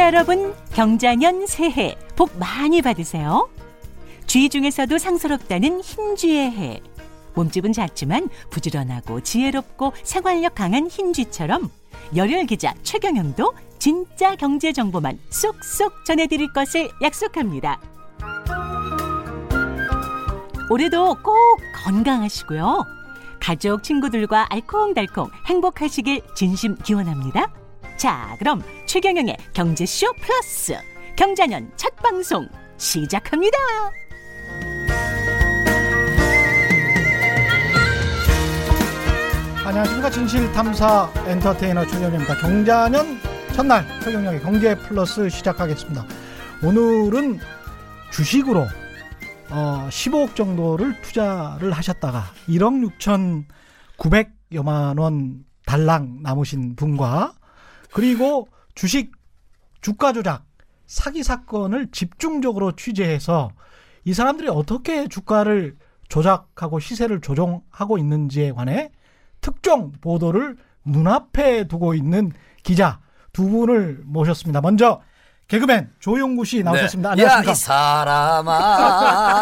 청취자 여러분, 경자년 새해 복 많이 받으세요. 쥐 중에서도 상스럽다는 흰쥐의 해. 몸집은 작지만 부지런하고 지혜롭고 생활력 강한 흰쥐처럼 열혈 기자 최경영도 진짜 경제 정보만 쏙쏙 전해드릴 것을 약속합니다. 올해도 꼭 건강하시고요. 가족, 친구들과 알콩달콩 행복하시길 진심 기원합니다. 자, 그럼 최경영의 경제쇼 플러스 경자년 첫 방송 시작합니다. 안녕하십니까 진실탐사 엔터테이너 최경영입니다. 경자년 첫날 최경영의 경제 플러스 시작하겠습니다. 오늘은 주식으로 어, 15억 정도를 투자를 하셨다가 1억 6천9백여만 원 달랑 남으신 분과 그리고 주식 주가 조작 사기 사건을 집중적으로 취재해서 이 사람들이 어떻게 주가를 조작하고 시세를 조정하고 있는지에 관해 특정 보도를 눈앞에 두고 있는 기자 두 분을 모셨습니다. 먼저 개그맨 조용구 씨 나오셨습니다. 네. 안녕하십니까? 야, 이 사람아,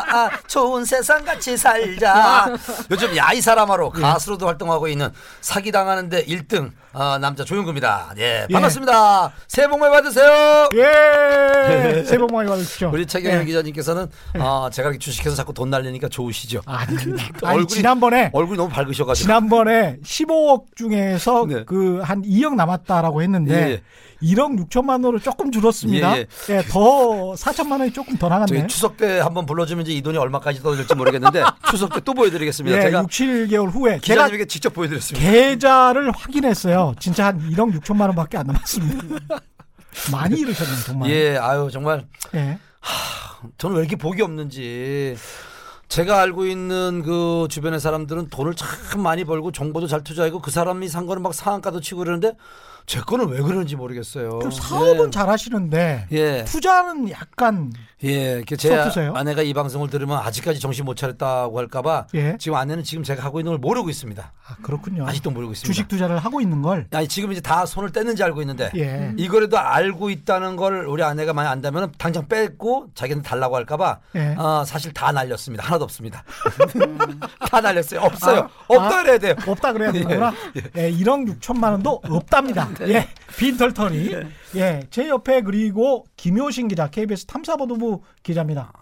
아, 좋은 세상 같이 살자. 요즘 야, 이 사람아로 예. 가수로도 활동하고 있는 사기 당하는데 1등 어, 남자 조용구입니다. 예, 반갑습니다. 새해 복 많이 받으세요. 예. 새해 복 많이 받으시죠. 우리 최경영 예. 기자님께서는 어, 제가 주식해서 자꾸 돈 날리니까 좋으시죠. 아닙니다. 아니, 얼굴이- 지난번에 얼굴이 너무 밝으셔가지고. 지난번에 15억 중에서 네. 그한 2억 남았다라고 했는데 예, 예. 1억 6천만 원으로 조금 줄었습니다. 예, 예, 더 4천만 원이 조금 더 나갔네. 추석 때 한번 불러주면 이제 이 돈이 얼마까지 떨어질지 모르겠는데 추석 때 또 보여드리겠습니다. 예, 제가 6, 7개월 후에 기자님에게 직접 보여드렸습니다. 계좌를 확인했어요. 진짜 한 1억 6천만 원밖에 안 남았습니다. 많이 잃으셨네요, 정말. 예, 아유 정말 예. 저는 왜 이렇게 복이 없는지 제가 알고 있는 그 주변의 사람들은 돈을 참 많이 벌고 정보도 잘 투자하고 그 사람이 산 거는 막 상한가도 치고 그러는데 제 거는 왜 그런지 모르겠어요. 그 사업은 예. 잘 하시는데 예, 투자는 약간 예, 그제 서투세요? 아내가 이 방송을 들으면 아직까지 정신 못 차렸다고 할까봐 예. 지금 아내는 지금 제가 하고 있는 걸 모르고 있습니다. 아, 그렇군요. 아직도 모르고 있습니다. 주식 투자를 하고 있는 걸 아니 지금 이제 다 손을 뗐는지 알고 있는데 예. 이거라도 알고 있다는 걸 우리 아내가 많이 안다면 당장 뺏고 자기한테 달라고 할까봐 예. 어, 사실 다 날렸습니다. 하나도 없습니다. 다 날렸어요. 없어요. 아, 없다 아, 그래야 돼요. 없다 그래야 되는구나. 예, 1억 6천만 원도 없답니다. 네. 예, 빈털터리. 예, 제 옆에 그리고 김효신 기자, KBS 탐사보도부 기자입니다.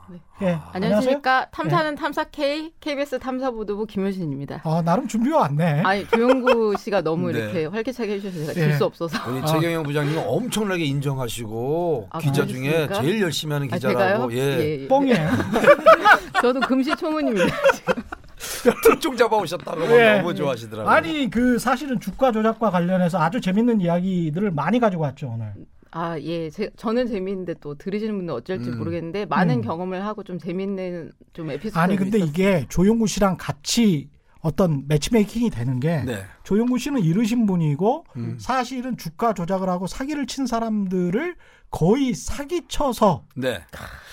예, 안녕하십니까. 탐사는 탐사 K, KBS 탐사보도부 김효신입니다. 아, 나름 준비가 왔네. 아니 조용구 씨가 너무 네. 이렇게 활기차게 해주셔서 제가 예. 질수 없어서. 우리 아. 최경영 부장님 엄청나게 인정하시고 아, 기자 중에? 제일 열심히 하는 아, 기자라고 제가요? 예. 예. 뻥이에요. 저도 금시초문입니다. 특종 잡아오셨다고 예. 너무 좋아하시더라고요. 아니, 그 사실은 주가 조작과 관련해서 아주 재밌는 이야기들을 많이 가지고 왔죠, 오늘. 아 예, 제, 저는 재미있는데 또 들으시는 분들 어쩔지 음. 모르겠는데 많은 음. 경험을 하고 좀 재밌는 좀 에피소드. 아니, 근데 이게 조용구 씨랑 같이 어떤 매치메이킹이 되는 게 네. 조용구 씨는 이르신 분이고 음. 사실은 주가 조작을 하고 사기를 친 사람들을 거의 사기쳐서 네.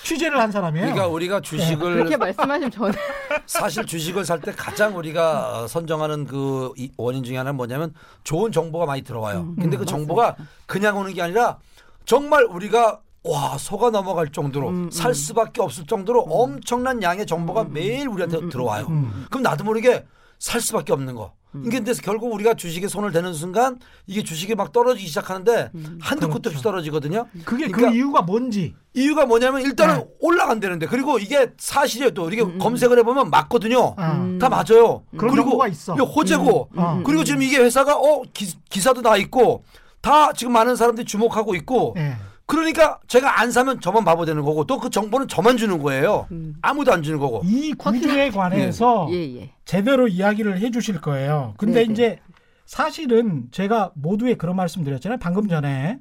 취재를 한 사람이에요. 그러니까 우리가 주식을 그렇게 말씀하시면 저는 사실 주식을 살 때 가장 우리가 어, 선정하는 그 이- 원인 중에 하나는 뭐냐면 좋은 정보가 많이 들어와요. 근데 그 정보가 그냥 오는 게 아니라 정말 우리가 와 속아 넘어갈 정도로 음, 살 수밖에 없을 정도로 엄청난 양의 정보가 매일 우리한테 들어와요. 음. 그럼 나도 모르게 살 수밖에 없는 거. 이게 근데 결국 우리가 주식에 손을 대는 순간 이게 주식이 막 떨어지기 시작하는데 한두 끝도 없이 떨어지거든요. 그게 그러니까 그 이유가 뭔지. 이유가 뭐냐면 일단은 네. 올라간다는데 그리고 이게 사실이에요 또 이게 검색을 해보면 맞거든요 아. 다 맞아요 그런 그리고 호재고 음, 음. 그리고 지금 이게 회사가 어 기, 기사도 나 있고 다 지금 많은 사람들이 주목하고 있고 예. 그러니까 제가 안 사면 저만 바보 되는 거고 또 그 정보는 저만 주는 거예요 아무도 안 주는 거고 이 구조에 관해서 예 예. 제대로 이야기를 해 주실 거예요. 근데 네, 네. 이제 사실은 제가 모두에 그런 말씀 드렸잖아요. 방금 전에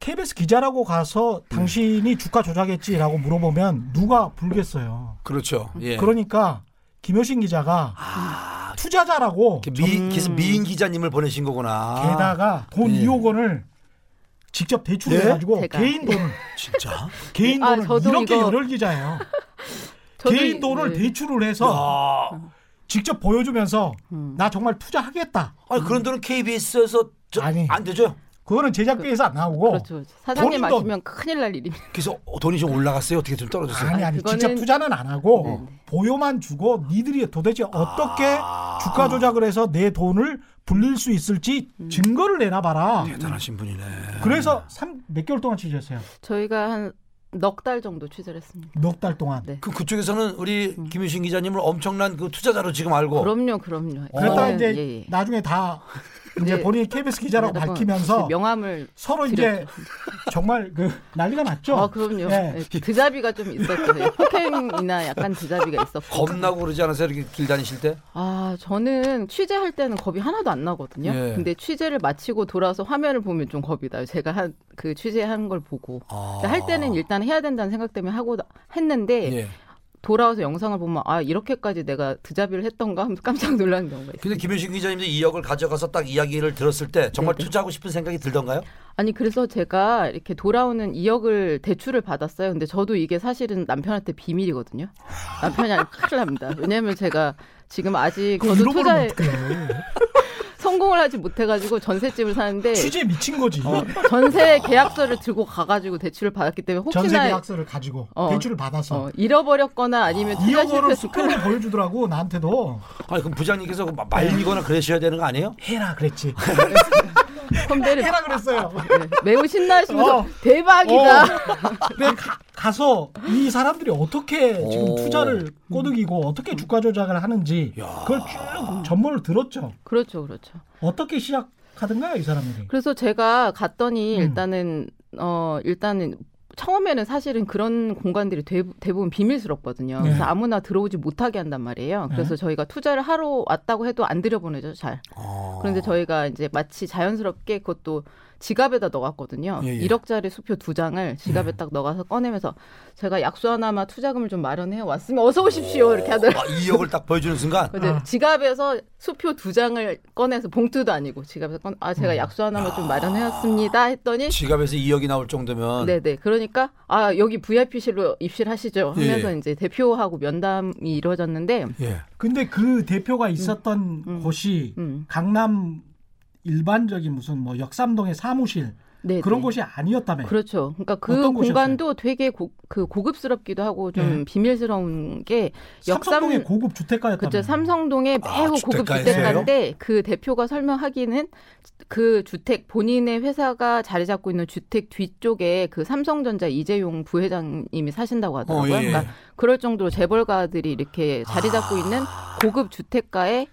KBS 기자라고 가서 당신이 주가 조작했지라고 물어보면 누가 불겠어요. 그렇죠 예. 그러니까 김효신 기자가 아, 투자자라고 미, 그래서 미인 기자님을 보내신 거구나 게다가 돈 예. 2억 원을 직접 대출해 예? 가지고 제가. 개인 돈을 진짜 개인 아, 돈을 이렇게 이거- 열혈 기자예요. 저도 개인 이- 돈을 네. 대출을 해서 야. 직접 보여주면서 음. 나 정말 투자하겠다. 아니 그런 돈은 KBS에서 아니. 안 되죠 그거는 제작비에서 안 나오고 그렇죠. 사장님 본인도- 아시면 큰일 날 일입니다. 그래서 돈이 좀 올라갔어요. 어떻게 좀 떨어졌어요? 아니 아니 그거는- 직접 투자는 안 하고 네, 네. 보요만 주고 니들이 도대체 어떻게 아. 주가 조작을 해서 내 돈을 불릴 수 있을지 음. 증거를 내놔봐라. 대단하신 분이네. 그래서 삼, 몇 개월 동안 취재했어요. 저희가 한 넉달 정도 취재를 했습니다. 넉 달 동안. 네. 그 그쪽에서는 우리 김유신 기자님을 엄청난 그 투자자로 지금 알고 그럼요, 그럼요. 그랬다가 저는, 이제 예, 예. 나중에 다 이제 네. 본인이 KBS 기자라고 밝히면서 그 명함을 서로 이제 드렸죠. 정말 그 난리가 났죠. 아, 그럼요. 예. 예, 드자비가 좀 있었죠. 예, 폭행이나 약간 드자비가 있었고. 겁나고 그러지 않았어요? 이렇게 길 다니실 때? 아, 저는 취재할 때는 겁이 하나도 안 나거든요. 예. 근데 취재를 마치고 돌아와서 화면을 보면 좀 겁이 나요. 제가 한 그 취재한 걸 보고. 아. 할 때는 일단 해야 된다는 생각 때문에 하고 나- 했는데 예. 돌아와서 영상을 보면 아 이렇게까지 내가 드자비를 했던가 하면서 깜짝 놀라는 경우가 있어요. 근데 김효신 기자님도 2억을 가져가서 딱 이야기를 들었을 때 정말 네네. 투자하고 싶은 생각이 들던가요? 아니 그래서 제가 이렇게 돌아오는 2억을 대출을 받았어요. 근데 저도 이게 사실은 남편한테 비밀이거든요. 남편이 아니면 큰일 납니다. 왜냐하면 제가 지금 아직 저도 투자에. 성공을 하지 못해가지고 전셋집을 사는데 취재 미친 거지. 어, 전세 계약서를 들고 가가지고 대출을 받았기 때문에 전세 혹시나 계약서를 가지고 어. 대출을 받아서 어, 잃어버렸거나 아니면 투자 2억 원을 실패했으면 수표로 보여주더라고 나한테도 아니 그럼 부장님께서 그 말리거나 그러셔야 되는 거 아니에요? 해라 그랬지. 선배를 해라 그랬어요. 네, 매우 신나하시면서 어. 대박이다. 근데 가, 가서 이 사람들이 어떻게 지금 오. 투자를 꼬드기고 어떻게 주가 조작을 하는지 야. 그걸 쭉 전문을 들었죠. 그렇죠, 그렇죠. 어떻게 시작하던가요 이 사람들이? 그래서 제가 갔더니 음. 일단은 어 일단은 처음에는 사실은 그런 공간들이 대, 대부분 비밀스럽거든요. 네. 그래서 아무나 들어오지 못하게 한단 말이에요. 그래서 네. 저희가 투자를 하러 왔다고 해도 안 들여보내죠, 잘. 어. 그런데 저희가 이제 마치 자연스럽게 그것도 지갑에다 넣어갔거든요. 예, 예. 1억짜리 수표 두 장을 지갑에 딱 넣어가서 꺼내면서 제가 약수 하나만 투자금을 좀 마련해 왔으면 어서 오십시오 이렇게 하더라고요. 아, 2억을 딱 보여주는 순간 근데 아. 지갑에서 수표 두 장을 꺼내서 봉투도 아니고 지갑에서 꺼내 아 제가 약수 하나만 좀 마련해 왔습니다 했더니 지갑에서 2억이 나올 정도면 네네 그러니까 아 여기 VIP실로 입실하시죠 하면서 예. 이제 대표하고 면담이 이루어졌는데 예. 근데 그 대표가 있었던 음. 곳이 음. 강남 일반적인 무슨 뭐 역삼동의 사무실 네 그런 곳이 아니었다며. 그렇죠. 그러니까 그 곳이었어요? 공간도 되게 고, 그 고급스럽기도 하고 좀 네. 비밀스러운 게 역삼 고급 주택가였다며. 그죠 삼성동의 아, 매우 고급 주택가에서요? 주택가인데 그 대표가 설명하기는 그 주택 본인의 회사가 자리 잡고 있는 주택 뒤쪽에 그 삼성전자 이재용 부회장님이 사신다고 하더라고요. 어, 예, 예. 그러니까 그럴 정도로 재벌가들이 이렇게 자리 잡고 있는 고급 주택가에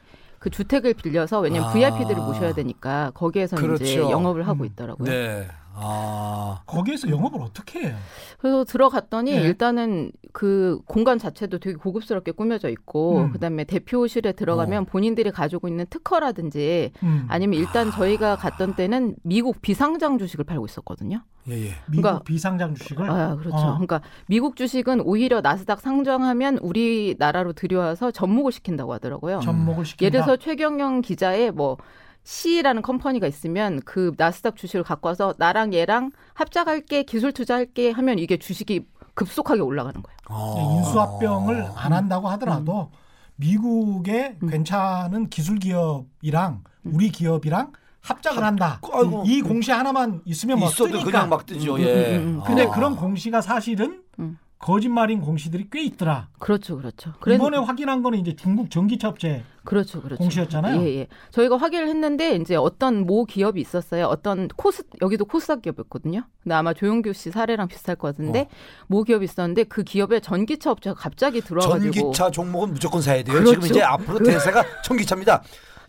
그 주택을 빌려서 왜냐면 아. VIP들을 모셔야 되니까 거기에서 이제 그렇죠. 영업을 하고 음. 있더라고요. 네. 아. 거기에서 영업을 어떻게 해요? 그래서 들어갔더니 네. 일단은 그 공간 자체도 되게 고급스럽게 꾸며져 있고 음. 그다음에 대표실에 들어가면 본인들이 가지고 있는 특허라든지 음. 아니면 일단 저희가 갔던 때는 미국 비상장 주식을 팔고 있었거든요. 예, 예. 미국 그러니까- 비상장 주식을. 아, 그렇죠. 어. 그러니까 미국 주식은 오히려 나스닥 상장하면 우리나라로 들여와서 접목을 시킨다고 하더라고요. 접목을 시킨다. 예를 들어서 최경영 기자의 뭐 C라는 company가 있으면 그 나스닥 주식을 갖고 와서 나랑 얘랑 합작할게 기술 투자할게 하면 이게 주식이 급속하게 올라가는 거예요. 어. 네, 인수합병을 안 한다고 하더라도 미국의 음. 괜찮은 기술 기업이랑 우리 기업이랑 합작을 한다. 아이고. 이 공시 하나만 있으면 뭐 있어도 뜨니까. 그냥 막 뜨죠. 음, 예. 음, 음, 음. 근데 아. 그런 공시가 사실은 음. 거짓말인 공시들이 꽤 있더라. 그렇죠, 그렇죠. 그래- 이번에 확인한 거는 이제 중국 전기차 업체 그렇죠, 그렇죠. 공시였잖아요. 예, 예. 저희가 확인을 했는데 이제 어떤 모 기업이 있었어요. 어떤 코스 여기도 코스닥 기업이었거든요. 근데 아마 조용규 씨 사례랑 비슷할 것 같은데 어. 모 기업이 있었는데 그 기업에 전기차 업체가 갑자기 들어와가지고 전기차 종목은 무조건 사야 돼요. 그렇죠. 지금 이제 앞으로 대세가 전기차입니다.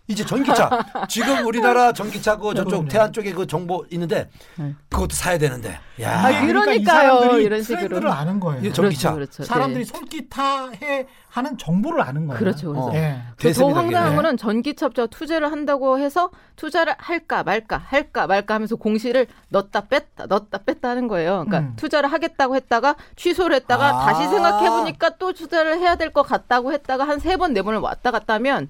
이제 전기차. 지금 우리나라 전기차 그 저쪽. 태안 쪽에 그 정보 있는데 네. 그것도 사야 되는데. 야. 아, 그러니까 이. 사람들이 이런 식으로. 트렌드를 아는 거예요. 예, 전기차. 그렇죠, 그렇죠. 사람들이 네. 솔깃해해 하는 정보를 아는 거예요. 그렇죠, 그렇죠. 어. 예. 더 대세입니다, 황당한 그게. 거는 전기차 업체가 투자를 한다고 해서 투자를 할까 말까 할까 말까 하면서 공시를 넣었다 뺐다 넣었다 뺐다 하는 거예요. 그러니까 음. 투자를 하겠다고 했다가 취소를 했다가 아. 다시 생각해 보니까 또 투자를 해야 될 것 같다고 했다가 한 세 번 네 번을 왔다 갔다 하면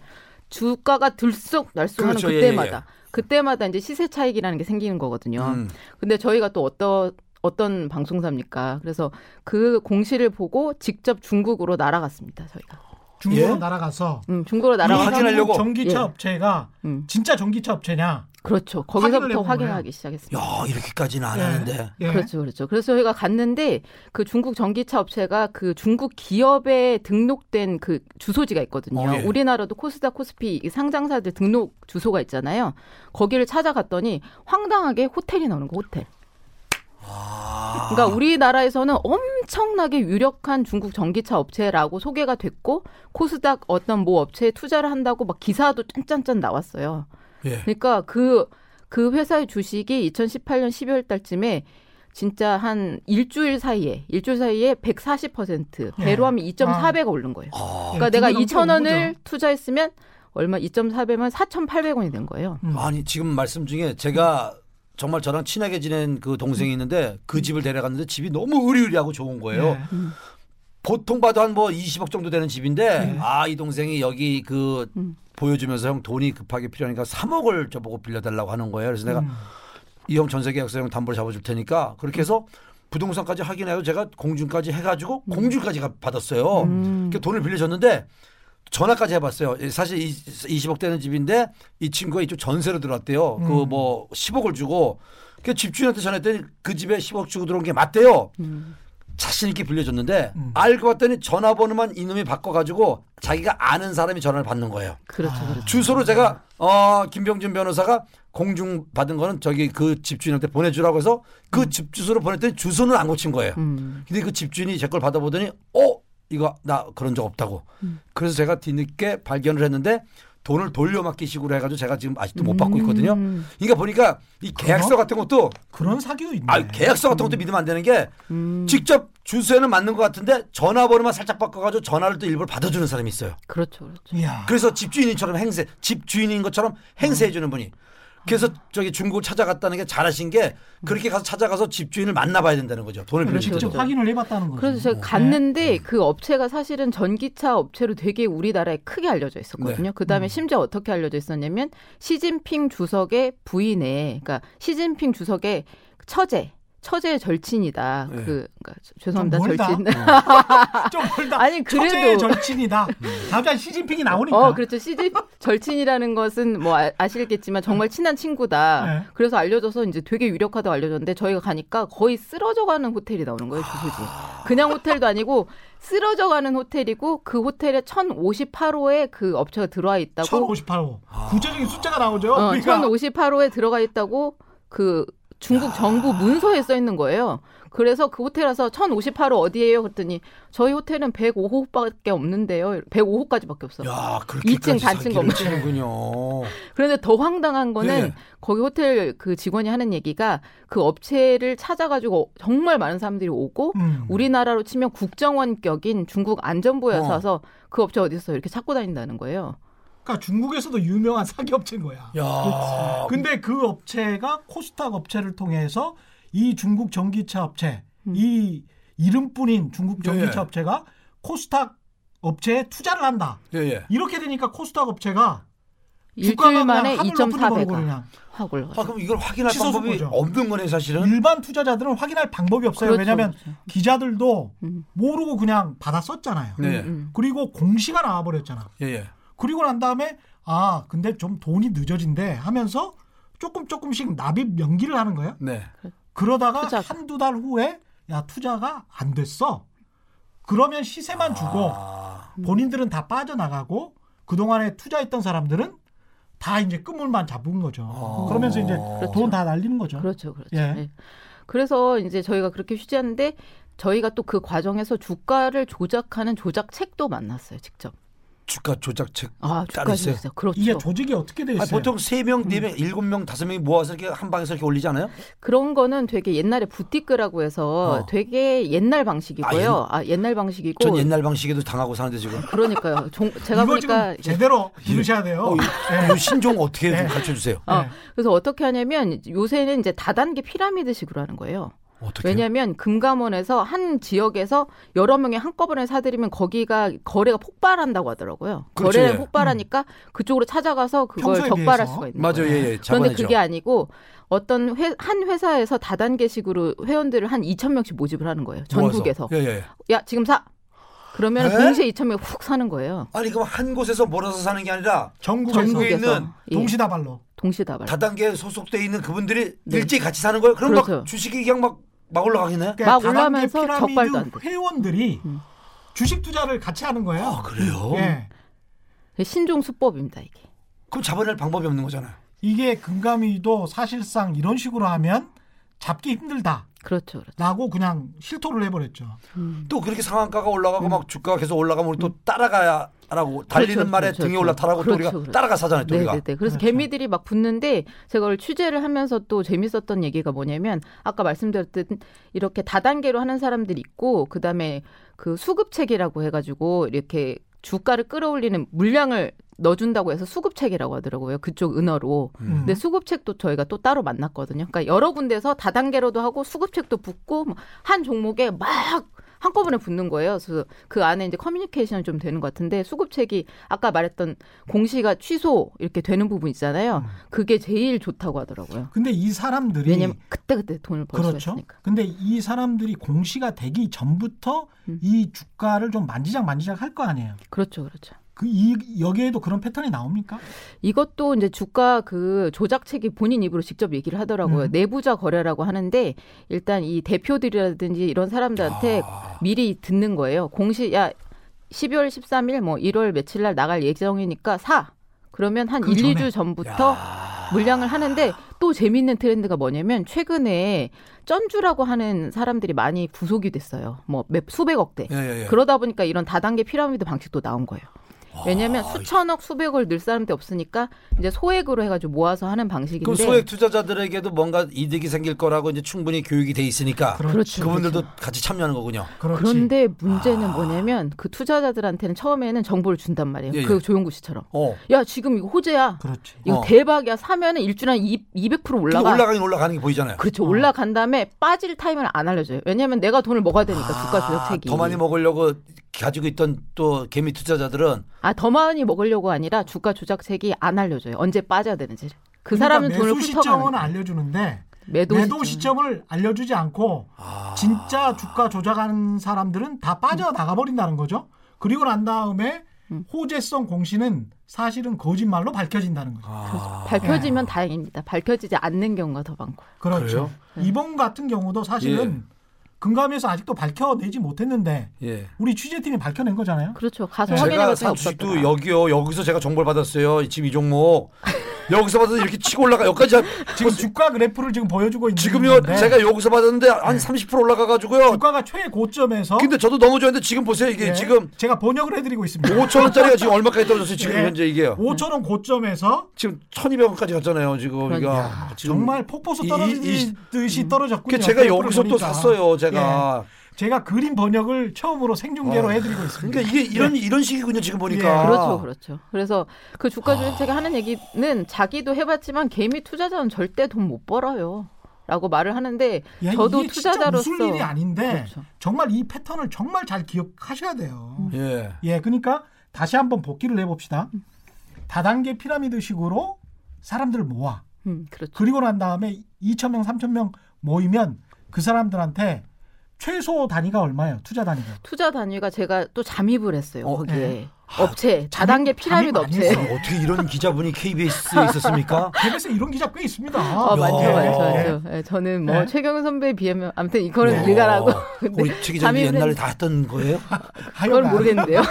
주가가 들썩 날썩하는 그렇죠. 예, 그때마다 예, 그때마다 이제 시세 차익이라는 게 생기는 거거든요. 음. 근데 저희가 또 어떤 어떤 방송사입니까? 그래서 그 공시를 보고 직접 중국으로 날아갔습니다. 저희가. 중국으로 예? 날아가서 음, 중국으로 이 날아가서 확인하려고. 전기차 예. 업체가 음, 진짜 전기차 업체냐? 그렇죠. 거기서부터 확인하기. 시작했습니다. 야 이렇게까지는 안 예. 하는데. 예. 그렇죠, 그렇죠. 그래서 저희가 갔는데 그 중국 전기차 업체가 그 중국 기업에 등록된 그 주소지가 있거든요. 어, 예. 우리나라도 코스닥, 코스피 이 상장사들 등록 주소가 있잖아요. 거기를 찾아갔더니 황당하게 호텔이 나오는 거 호텔. 아. 그러니까 우리나라에서는 엄청나게 유력한 중국 전기차 업체라고 소개가 됐고 코스닥 어떤 모 업체에 투자를 한다고 막 기사도 짠짠짠 나왔어요. 예. 그러니까 그, 그 회사의 주식이 2018년 12월 달쯤에 진짜 한 일주일 사이에, 일주일 사이에 140% 예. 배로 하면 2.4배가 오른 거예요. 아. 그러니까 예, 내가 두배 넘게 2,000원을 오른 거죠. 투자했으면 얼마 2.4배면 4,800원이 된 거예요. 음. 아니 지금 말씀 중에 제가 정말 저랑 친하게 지낸 그 동생이 있는데 그 집을 데려갔는데 집이 너무 의리의리하고 좋은 거예요. 예. 보통 봐도 한 뭐 20억 정도 되는 집인데 네. 아이 동생이 여기 그 음. 보여주면서 형 돈이 급하게 필요하니까 3억을 저보고 빌려달라고 하는 거예요. 그래서 내가 음. 이형 전세 계약서 형 담보를 잡아줄 테니까 그렇게 해서 부동산까지 확인해서 제가 공준까지 해가지고 공준까지 가- 받았어요. 음. 그 돈을 빌려줬는데 전화까지 해봤어요. 사실 이- 20억 되는 집인데 이 친구가 이쪽 전세로 들어왔대요. 그 음. 뭐 10억을 주고 그 집주인한테 전화했더니 그 집에 10억 주고 들어온 게 맞대요. 음. 자신 있게 빌려줬는데 음. 알고 봤더니 전화번호만 이놈이 바꿔가지고 자기가 아는 사람이 전화를 받는 거예요. 그렇죠, 아. 그렇죠. 주소로 제가 어 김병준 변호사가 공중 받은 거는 저기 그 집주인한테 보내주라고 해서 그집 주소로 보냈더니 주소는 안 고친 거예요. 음. 근데 그 집주인이 제 걸 받아보더니 어 이거 나 그런 적 없다고. 음. 그래서 제가 뒤늦게 발견을 했는데 돈을 돌려막기 식으로 해가지고 제가 지금 아직도 못 받고 있거든요. 음. 그러니까 보니까 이 계약서 그럼? 같은 것도 그런 사기도 있네. 아 계약서 같은 것도 믿으면 안 되는 게 음. 직접 주소에는 맞는 것 같은데 전화번호만 살짝 바꿔가지고 전화를 또 일부러 받아주는 사람이 있어요. 그렇죠, 그렇죠. 이야. 그래서 집주인처럼 행세, 집주인인 것처럼 행세해주는 분이. 그래서 저기 중국을 찾아갔다는 게 잘하신 게 그렇게 가서 찾아가서 집주인을 만나봐야 된다는 거죠. 돈을 그렇죠, 때. 직접 그렇죠. 확인을 해봤다는 거죠. 그래서 제가 네. 갔는데 그 업체가 사실은 전기차 업체로 되게 우리나라에 크게 알려져 있었거든요. 네. 그 다음에 심지어 어떻게 알려져 있었냐면 시진핑 주석의 부인의, 그러니까 시진핑 주석의 처제, 처제의 절친이다. 네. 그 그러니까 죄송합니다, 좀 멀다. 절친. 좀 멀다. 아니, 그래도- 처제의 절친이다. 갑자기 시진핑이 나오니까. 어, 그렇죠. 시진 절친이라는 것은 뭐 아, 아시겠지만 정말 친한 친구다. 네. 그래서 알려져서 이제 되게 유력하다고 알려졌는데 저희가 가니까 거의 쓰러져가는 호텔이 나오는 거예요, 주소지. 그냥 호텔도 아니고 쓰러져가는 호텔이고 그 호텔에 1058호에 그 업체가 들어와 있다고. 1058호. 구체적인 숫자가 나오죠. 어, 그러니까 1058호에 들어가 있다고 그 중국 정부 문서에 써 있는 거예요. 그래서 그 호텔 와서 1058호 어디예요? 그랬더니 저희 호텔은 105호밖에 없는데요. 105호까지밖에 없어. 야 그렇게까지 2층 단층 건물. 치는군요. 그런데 더 황당한 거는 예. 거기 호텔 그 직원이 하는 얘기가 그 업체를 찾아가지고 정말 많은 사람들이 오고 음. 우리나라로 치면 국정원격인 중국 안전부에서 어. 와서 그 업체 어디 있어 이렇게 찾고 다닌다는 거예요. 그러니까 중국에서도 유명한 사기 업체인 거야. 야 근데 그 업체가 코스닥 업체를 통해서 이 중국 전기차 업체, 음. 이 이름뿐인 중국 전기차 예. 업체가 코스닥 업체에 투자를 한다. 예, 예. 이렇게 되니까 코스닥 업체가 일주일 주가가 만에 그냥 하늘 높은 데 오르고 2.4배가 그냥 확 올라가. 아 그럼 이걸 확인할 방법이 거죠. 없는 거네 사실은. 일반 투자자들은 확인할 방법이 없어요. 그렇죠, 왜냐하면 그렇죠. 기자들도 음. 모르고 그냥 받아 썼잖아요. 네. 음, 음. 그리고 공시가 나와버렸잖아. 예, 예. 그리고 난 다음에 아 근데 좀 돈이 늦어진대 하면서 조금 조금씩 납입 연기를 하는 거예요. 네. 그러다가 투자가. 한두 달 후에 야 투자가 안 됐어. 그러면 시세만 주고 아, 본인들은 다 빠져나가고 그동안에 투자했던 사람들은 다 이제 끝물만 잡은 거죠. 어. 그러면서 이제 그렇죠. 돈다 날리는 거죠. 그렇죠, 그렇죠. 예. 예. 그래서 이제 저희가 그렇게 휴지하는데 저희가 또 그 과정에서 주가를 조작하는 조작책도 만났어요, 직접. 주가 조작책. 아, 주가? 조작. 그렇죠. 이게 조직이 어떻게 돼 아니, 있어요? 보통 세 명, 네 명, 일곱 명, 다섯 명이 모아서 이렇게 한 방에서 이렇게 올리지 않아요? 그런 거는 되게 옛날에 부티크라고 해서 어. 되게 옛날 방식이고요. 아, 옛날 방식이고. 전 옛날 방식에도 당하고 사는데 지금. 그러니까요. 종- 제가 이거 보니까 지금 제대로 들으셔야 돼요. 어, 예. 이, 이 신종 어떻게 네. 좀 가르쳐 주세요. 어, 네. 그래서 어떻게 하냐면 요새는 이제 다단계 피라미드식으로 하는 거예요. 어떻게? 왜냐하면 금감원에서 한 지역에서 여러 명이 한꺼번에 사들이면 거기가 거래가 폭발한다고 하더라고요. 그렇죠, 거래가 예. 폭발하니까 그쪽으로 찾아가서 그걸 적발할 비해서. 수가 있는 맞아요, 거예요. 예, 예. 그런데. 그게 아니고 어떤 회, 한 회사에서 다단계식으로 회원들을 한 2천 명씩 모집을 하는 거예요. 전국에서. 예, 예. 야 지금 사. 그러면 에? 동시에 2천 명이 훅 사는 거예요. 아니 그럼 한 곳에서 몰아서 사는 게 아니라 전국에서 전국에. 있는 예, 동시다발로. 동시다발. 다단계에 소속돼 있는 그분들이 네. 일제히 같이 사는 거예요? 그럼 막 그렇죠. 주식이 그냥 막, 막 올라가겠네? 그러니까 막 피라미드 적발도 안 돼. 회원들이 음. 주식 투자를 같이 하는 거예요. 아, 그래요? 예. 신종 수법입니다 이게. 그럼 잡아낼 방법이 없는 거잖아요. 이게 금감위도 사실상 이런 식으로 하면 잡기 힘들다라고 그렇죠, 그렇죠. 그냥 실토를 해버렸죠. 음. 또 그렇게 상한가가 올라가고 막 주가가 계속 올라가면 우리 또 따라가야 라고 달리는 그렇죠, 말에 그렇죠, 등에 그렇죠. 올라타라고 또 그렇죠, 우리가 그렇죠. 따라가 사잖아요. 또 우리가. 네네네. 그래서 그렇죠. 개미들이 막 붙는데 제가 오늘 취재를 하면서 또 재밌었던 얘기가 뭐냐면 아까 말씀드렸듯 이렇게 다단계로 하는 사람들이 있고 그다음에 그 수급책이라고 해가지고 이렇게 주가를 끌어올리는 물량을 넣어준다고 해서 수급책이라고 하더라고요. 그쪽 은어로. 음. 근데 수급책도 저희가 또 따로 만났거든요. 그러니까 여러 군데서 다단계로도 하고 수급책도 붙고 뭐한 종목에 막 한꺼번에 붙는 거예요. 그래서 그 안에 이제 커뮤니케이션이 좀 되는 것 같은데 수급책이 아까 말했던 공시가 취소 이렇게 되는 부분 있잖아요. 음. 그게 제일 좋다고 하더라고요. 근데 이 사람들이 왜냐면 그때 그때 돈을 벌수 그렇죠. 있으니까. 근데 이 사람들이 공시가 되기 전부터 음. 이 주가를 좀 만지작 만지작 할 거 아니에요. 그렇죠, 그렇죠. 그 이 여기에도 그런 패턴이 나옵니까? 이것도 이제 주가 그 조작책이 본인 입으로 직접 얘기를 하더라고요. 음. 내부자 거래라고 하는데 일단 이 대표들이라든지 이런 사람들한테 아. 미리 듣는 거예요. 공시 야 12월 13일 뭐 1월 며칠 날 나갈 예정이니까 사. 그러면 한 그 1, 전에. 2주 전부터 야. 물량을 하는데 또 재밌는 트렌드가 뭐냐면 최근에 쩐주라고 하는 사람들이 많이 구속이 됐어요. 뭐몇 수백억 대. 예, 예, 예. 그러다 보니까 이런 다단계 피라미드 방식도 나온 거예요. 왜냐하면 아, 수천억, 수백억을 늘 사람들이 없으니까 이제 소액으로 해가지고 모아서 하는 방식인데. 그럼 소액 투자자들에게도 뭔가 이득이 생길 거라고 이제 충분히 교육이 돼 있으니까 그렇죠. 그분들도 같이 참여하는 거군요. 그렇지. 그런데 문제는 뭐냐면 그 투자자들한테는 처음에는 정보를 준단 말이에요. 예, 예. 그 조용구 씨처럼. 어. 야 지금 이거 호재야. 그렇지. 이거 어. 대박이야. 사면은 일주일에 한 200% 근데 올라가. 올라가긴 올라가는 게 보이잖아요. 그렇죠. 어. 올라간 다음에 빠질 타이밍을 안 알려줘요. 왜냐하면 내가 돈을 먹어야 되니까 주가 조작책이. 아, 더 많이 먹으려고 가지고 있던 또 개미 투자자들은 아, 더 많이 먹으려고 아니라 주가 조작책이 안 알려줘요. 언제 빠져야 되는지. 그 그러니까 사람은 돈을 매수 시점은. 알려주는데 매도, 매도, 시점. 시점 을 알려주지 않고 아. 진짜 주가 조작하는 사람들은 다 빠져 나가 버린다는 거죠. 그리고 난 다음에 음. 호재성 공시는 사실은 거짓말로 밝혀진다는 거죠. 아. 밝혀지면 다행입니다. 밝혀지지 않는 경우가 더 많고. 그렇죠. 그래요? 이번 같은 경우도 사실은 금감에서 아직도 밝혀내지 못했는데 예. 우리 취재팀이 밝혀낸 거잖아요. 그렇죠. 가서 네. 확인해 제가 볼수산 주식도 없었다. 여기요. 여기서 제가 정보를 받았어요. 지금 이 종목. 여기서 받아서 이렇게 치고 올라가. 여기까지 한- 지금 주가 그래프를 지금 보여주고 있는 지금요. 건데 제가 여기서 받았는데 한 30% 올라가 가지고요. 주가가 최고점에서 근데 저도 너무 좋았는데 지금 보세요. 이게 네, 지금 제가 번역을 해드리고 있습니다. 5천 원짜리가 지금 얼마까지 떨어졌어요. 지금 네. 현재 이게요. 5천 원 고점에서 지금 1,200원까지 갔잖아요. 지금 그러니까. 이거 지금 정말 폭포수 떨어지듯이 떨어졌군요. 그 제가 여기서 또 보니까. 샀어요. 제가. 예. 제가 그림 번역을 처음으로 생중계로 아, 해드리고 있습니다. 그러니까 이게 이런 이런 식이군요. 지금 보니까. 예. 그렇죠, 그렇죠. 그래서 그 아. 주가 조작책이 하는 얘기는 자기도 해봤지만 개미 투자자는 절대 돈 못 벌어요. 라고 말을 하는데 야, 저도 투자자로서 웃을 일이 아닌데 그렇죠. 정말 이 패턴을 정말 잘 기억하셔야 돼요. 예. 예, 그러니까 다시 한번 복기를 해봅시다. 다단계 피라미드식으로 사람들을 모아 음, 그렇죠. 그리고 난 다음에 2천 명, 3천 명 모이면 그 사람들한테 최소 단위가 얼마예요? 투자 단위가. 투자 단위가 제가 또 잠입을 했어요. 어, 거기에 네. 업체 다단계 잠입- 피라미드 업체. 어떻게 이런 기자분이 KBS에 있었습니까? KBS에 이런 기자 꽤 있습니다. 아, 야. 많죠, 예. 많죠. 예, 저는 뭐 네. 최경은 선배에 비하면 아무튼 이거는 네. 어, 근데 우리 최 기자님 옛날에 했- 다 했던 거예요? 그걸 하여간. 모르겠는데요. 네.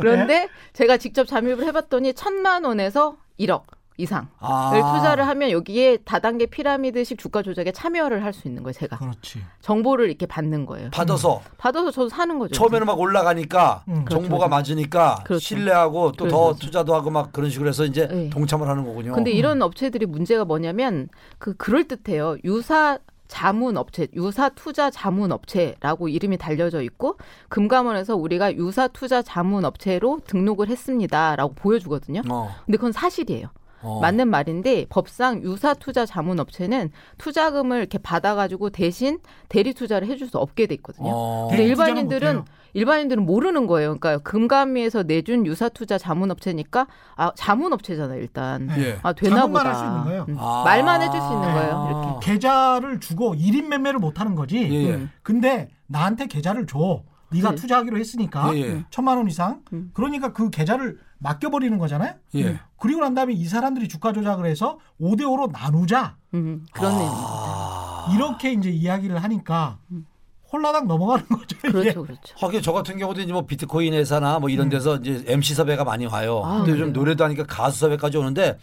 그런데 제가 직접 잠입을 해봤더니 천만 원에서 1억 이상을 아. 투자를 하면 여기에 다단계 피라미드식 주가 조작에 참여를 할 수 있는 거예요. 제가 그렇지. 정보를 이렇게 받는 거예요. 받아서 받아서 저도 사는 거죠. 처음에는 막 올라가니까 음, 정보가 그렇죠. 맞으니까 그렇죠. 신뢰하고 또더 그렇죠. 투자도 하고 막 그런 식으로 해서 이제 네. 동참을 하는 거군요. 근데 이런 업체들이 문제가 뭐냐면 그 그럴 듯해요. 유사 자문 업체, 유사 투자 자문 업체라고 이름이 달려져 있고 금감원에서 우리가 유사 투자 자문 업체로 등록을 했습니다라고 보여주거든요. 어, 근데 그건 사실이에요. 어. 맞는 말인데 법상 유사 투자 자문 업체는 투자금을 이렇게 받아가지고 대신 대리 투자를 해줄 수 없게 돼 있거든요. 어. 근데 일반인들은. 일반인들은 모르는 거예요. 그러니까 금감위에서 내준 유사 투자 자문 업체니까 아 자문 업체잖아요. 일단 네. 예. 아 되나 자문만 보다. 할수 있는 거예요. 음. 아. 말만 해줄 수 있는 거예요. 이렇게. 계좌를 주고 1인 매매를 못 하는 거지. 예, 예. 음. 근데 나한테 계좌를 줘. 네가 네. 투자하기로 했으니까 예, 예. 천만 원 이상. 음. 그러니까 그 계좌를 맡겨버리는 거잖아요. 예. 그리고 난 다음에 이 사람들이 주가 조작을 해서 5대 5로 나누자. 음, 그런. 아. 이렇게 이제 이야기를 하니까 홀라당 넘어가는 거죠. 이게. 그렇죠, 그렇죠. 하긴 저 같은 경우도 이제 뭐 비트코인 회사나 뭐 음. 이런 데서 이제 MC 섭외가 많이 와요. 아, 근데 요즘 그래요? 노래도 하니까 가수 섭외까지 오는데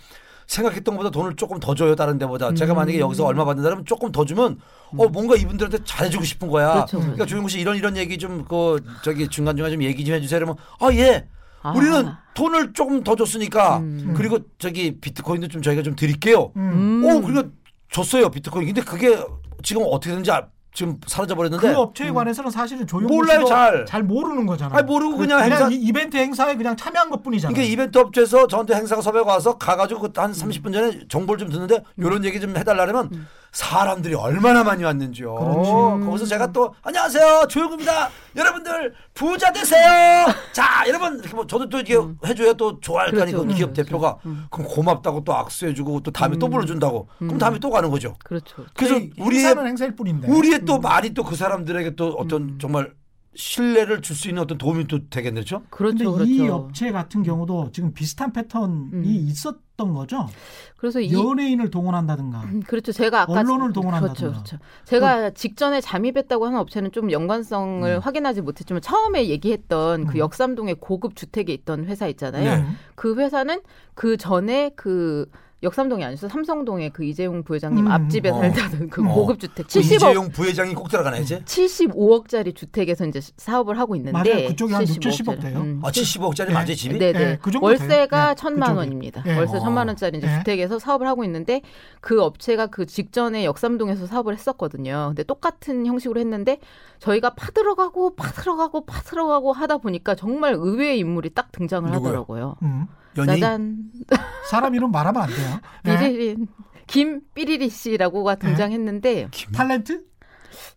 생각했던 것보다 돈을 조금 더 줘요 다른 데보다. 제가 음. 만약에 여기서 얼마 받는다면 조금 더 주면 어 뭔가 이분들한테 잘해주고 싶은 거야. 그렇죠, 그러니까 그렇죠. 조용구 씨 이런 이런 얘기 좀 그 저기 중간 중간 좀 얘기 좀 해주세요. 그러면 아 예. 아. 우리는 돈을 조금 더 줬으니까 음. 그리고 저기 비트코인도 좀 저희가 좀 드릴게요. 음. 오 그러니까 줬어요 비트코인. 근데 그게 지금 어떻게 되는지 아- 지금 사라져 버렸는데. 그 업체에 관해서는 사실은 조용구 음. 몰라요, 잘. 잘 모르는 거잖아요. 아니 모르고 그냥 행사 이- 이벤트 행사에 그냥 참여한 것뿐이잖아요. 그러니까 이벤트 업체에서 저한테 행사가 섭외가 와서 가가지고 그한 30분 전에 정보를 좀 듣는데 이런 얘기 좀 해달라면 사람들이 얼마나 많이 왔는지요. 그렇지. 거기서 제가 또 안녕하세요 조용구입니다. 여러분들 부자 되세요. 자 여러분 뭐 저도 또 이렇게 해줘야 또 좋아할 그렇죠, 기업 그렇죠. 대표가 그럼 고맙다고 또 악수해주고 또 다음에 또 불러준다고 그럼 다음에 또 가는 거죠. 그렇죠. 그래서 우리의 행사일 뿐인데. 우리의 또 말이 또 그 사람들에게 또 어떤 정말 신뢰를 줄 수 있는 어떤 도움이 또 되겠네죠. 근데 그렇죠, 이 그렇죠. 업체 같은 경우도 지금 비슷한 패턴이 음. 있었던 거죠. 그래서 이 연예인을 동원한다든가. 음, 그렇죠. 제가 아까 언론을 동원한다든가. 그렇죠, 그렇죠. 제가 직전에 잠입했다고 하는 업체는 좀 연관성을 음. 확인하지 못했지만 처음에 얘기했던 그 음. 역삼동의 고급 주택에 있던 회사 있잖아요. 네. 그 회사는 그 전에 그 역삼동이 아니죠 삼성동의 그 이재용 부회장님 음. 앞집에 어. 살다던 그 어. 고급 주택 그 70억 이재용 부회장이 꼭 들어가네 이제. 75억짜리 주택에서 이제 사업을 하고 있는데 맞아요. 그쪽이 한 6, 75억짜리. 70억 돼요. 음. 아 70억짜리 네. 맞아요 집이? 네네. 예, 그 정도 월세가 돼요. 예, 천만 그쪽에. 원입니다. 예. 월세 어. 천만 원짜리 이제 예. 주택에서 사업을 하고 있는데 그 업체가 그 직전에 역삼동에서 사업을 했었거든요. 근데 똑같은 형식으로 했는데 저희가 파들어가고 파들어가고 파들어가고 하다 보니까 정말 의외의 인물이 딱 등장을 누구요? 하더라고요. 음. 연예인? 짜잔 사람 이름 말하면 안 돼요. 네. 삐리린 김삐리리 씨라고가 등장했는데 김- 탤런트?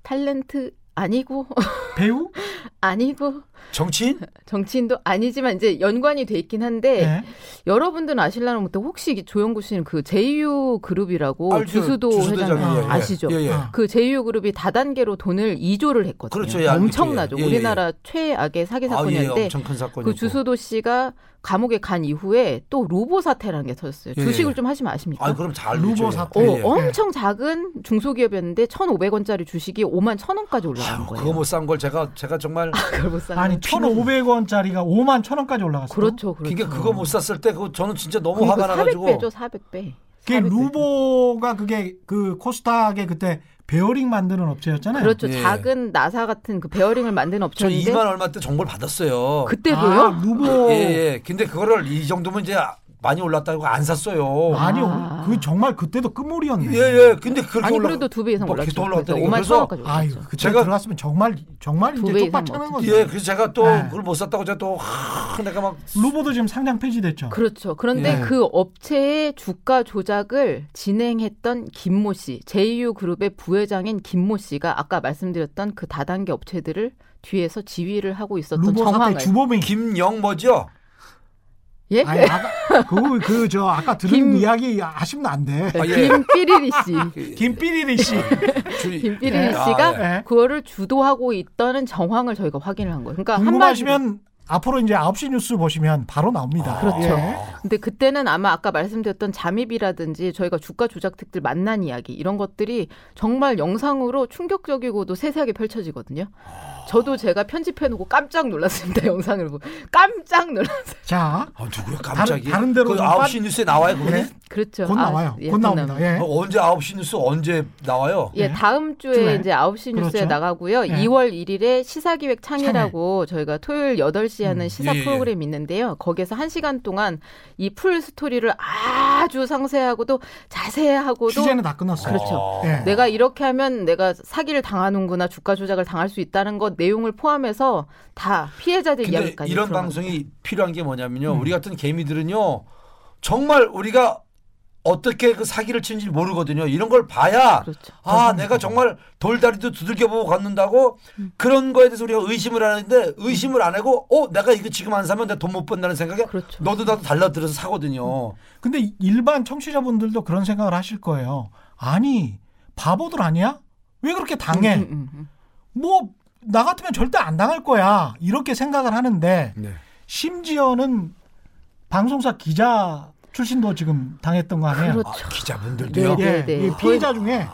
탤런트 아니고 배우? 아니고 정치인? 정치인도 아니지만 이제 연관이 돼 있긴 한데 네. 여러분들은 아실라는 못해 혹시 조영구 씨는 그 JU 그룹이라고 알죠. 주수도 회장 예, 예. 아시죠? 예, 예. 아. 그 JU 그룹이 다단계로 돈을 2조를 했거든요. 그렇죠. 예, 엄청나죠. 예, 예, 우리나라 최악의 사기 아, 예, 사건이었는데 사건이고. 그 주수도 씨가 감옥에 간 이후에 또 루보 사태라는 게 터졌어요. 예, 주식을 예. 좀 하시면 아십니까? 아, 그럼 잘 알죠. 사태. 어. 엄청 작은 중소기업이었는데 1,500원짜리 주식이 5만 1,000원까지 올라간 아유, 거예요. 그거 못 산 걸 제가 제가 정말 그걸 못 아니 거. 1,500원짜리가 5만 1,000원까지 올라갔어요. 그렇죠, 그렇죠. 그러니까 그거 못 샀을 때 그거 저는 진짜 너무 화가 나가지고 400배죠, 400배. 그게 루보가 그게 그 코스닥에 그때 베어링 만드는 업체였잖아요. 그렇죠. 예. 작은 나사 같은 그 베어링을 만드는 저 업체인데 2만 얼마 때 정보를 받았어요. 그때도요? 아, 루보 예, 예. 근데 그거를 이 정도면 이제 많이 올랐다고 안 샀어요. 아니 아. 그 정말 그때도 끝물이었네. 예, 예. 근데 그렇게 아니 올라 그래도 두 배 이상 뭐 올랐죠. 더 올랐다니까. 5만 그래서 1천원까지 아유, 올랐죠. 그때 제가- 들어갔으면 정말 정말 두 이제 쪽박차는. 거죠. 예, 그래서 제가 또 네. 그걸 못 샀다고 제가 또 하, 내가 막 루보도 지금 상장 폐지됐죠. 그렇죠. 그런데 예. 그 업체의 주가 조작을 진행했던 김모 씨, JU 그룹의 부회장인 김모 씨가 아까 말씀드렸던 그 다단계 업체들을 뒤에서 지휘를 하고 있었던 정황을 주범이 김영 뭐죠? 예? 아니 아까 그 그 저 아까 들은 김- 이야기 아시면 안 돼. 아, 예. 김삐리리 씨. 김삐리리 씨. 주- 김삐리리 예. 씨가 아, 예. 그거를 주도하고 있다는 정황을 저희가 확인을 한 거예요. 그러니까 궁금하시면 앞으로 이제 9시 뉴스 보시면 바로 나옵니다. 그렇죠. 예. 근데 그때는 아마 아까 말씀드렸던 잠입이라든지 저희가 주가 조작특들 만난 이야기 이런 것들이 정말 영상으로 충격적이고도 세세하게 펼쳐지거든요. 저도 제가 편집해놓고 깜짝 놀랐습니다. 영상을 보고 깜짝 놀랐어요. 자, 아, 누구야 갑자기? 다른- 다른 데로 그좀 9시 뉴스에 나와요, 그분이? 예. 그렇죠. 곧 아, 나와요. 예, 곧 나옵니다. 예. 어, 언제 9시 뉴스 언제 나와요? 예, 네. 다음 주에 주에. 이제 9시 뉴스에 그렇죠. 나가고요. 네. 2월 1일에 시사기획 창이라고 저희가 토요일 8시에 하는 음. 시사 예, 예. 프로그램이 있는데요. 거기서 1시간 동안 이 full story를 아주 상세하고도 자세하고도 취재는 다 끝났어요. 그렇죠. 어. 예. 내가 이렇게 하면 내가 사기를 당하는구나 주가 조작을 당할 수 있다는 것 내용을 포함해서 다 피해자들 근데 이야기까지 이런 들어갑니다. 방송이 필요한 게 뭐냐면요. 음. 우리 같은 개미들은요. 정말 우리가 어떻게 그 사기를 치는지 모르거든요. 이런 걸 봐야 그렇죠. 아, 내가 정말 돌다리도 두들겨 보고 걷는다고 그런 거에 대해서 우리가 의심을 하는데 의심을 안 하고 어, 내가 이거 지금 안 사면 내가 돈못 번다는 생각에 그렇죠. 너도 나도 달라들어서 사거든요. 근데 일반 청취자분들도 그런 생각을 하실 거예요. 아니, 바보들 아니야? 왜 그렇게 당해? 음, 음, 음. 뭐 나 같으면 절대 안 당할 거야. 이렇게 생각을 하는데 네. 심지어는 방송사 기자 출신도 지금 당했던 거 아니에요? 그렇죠. 아, 기자분들도요. 네, 예, 네. 이 피해자 중에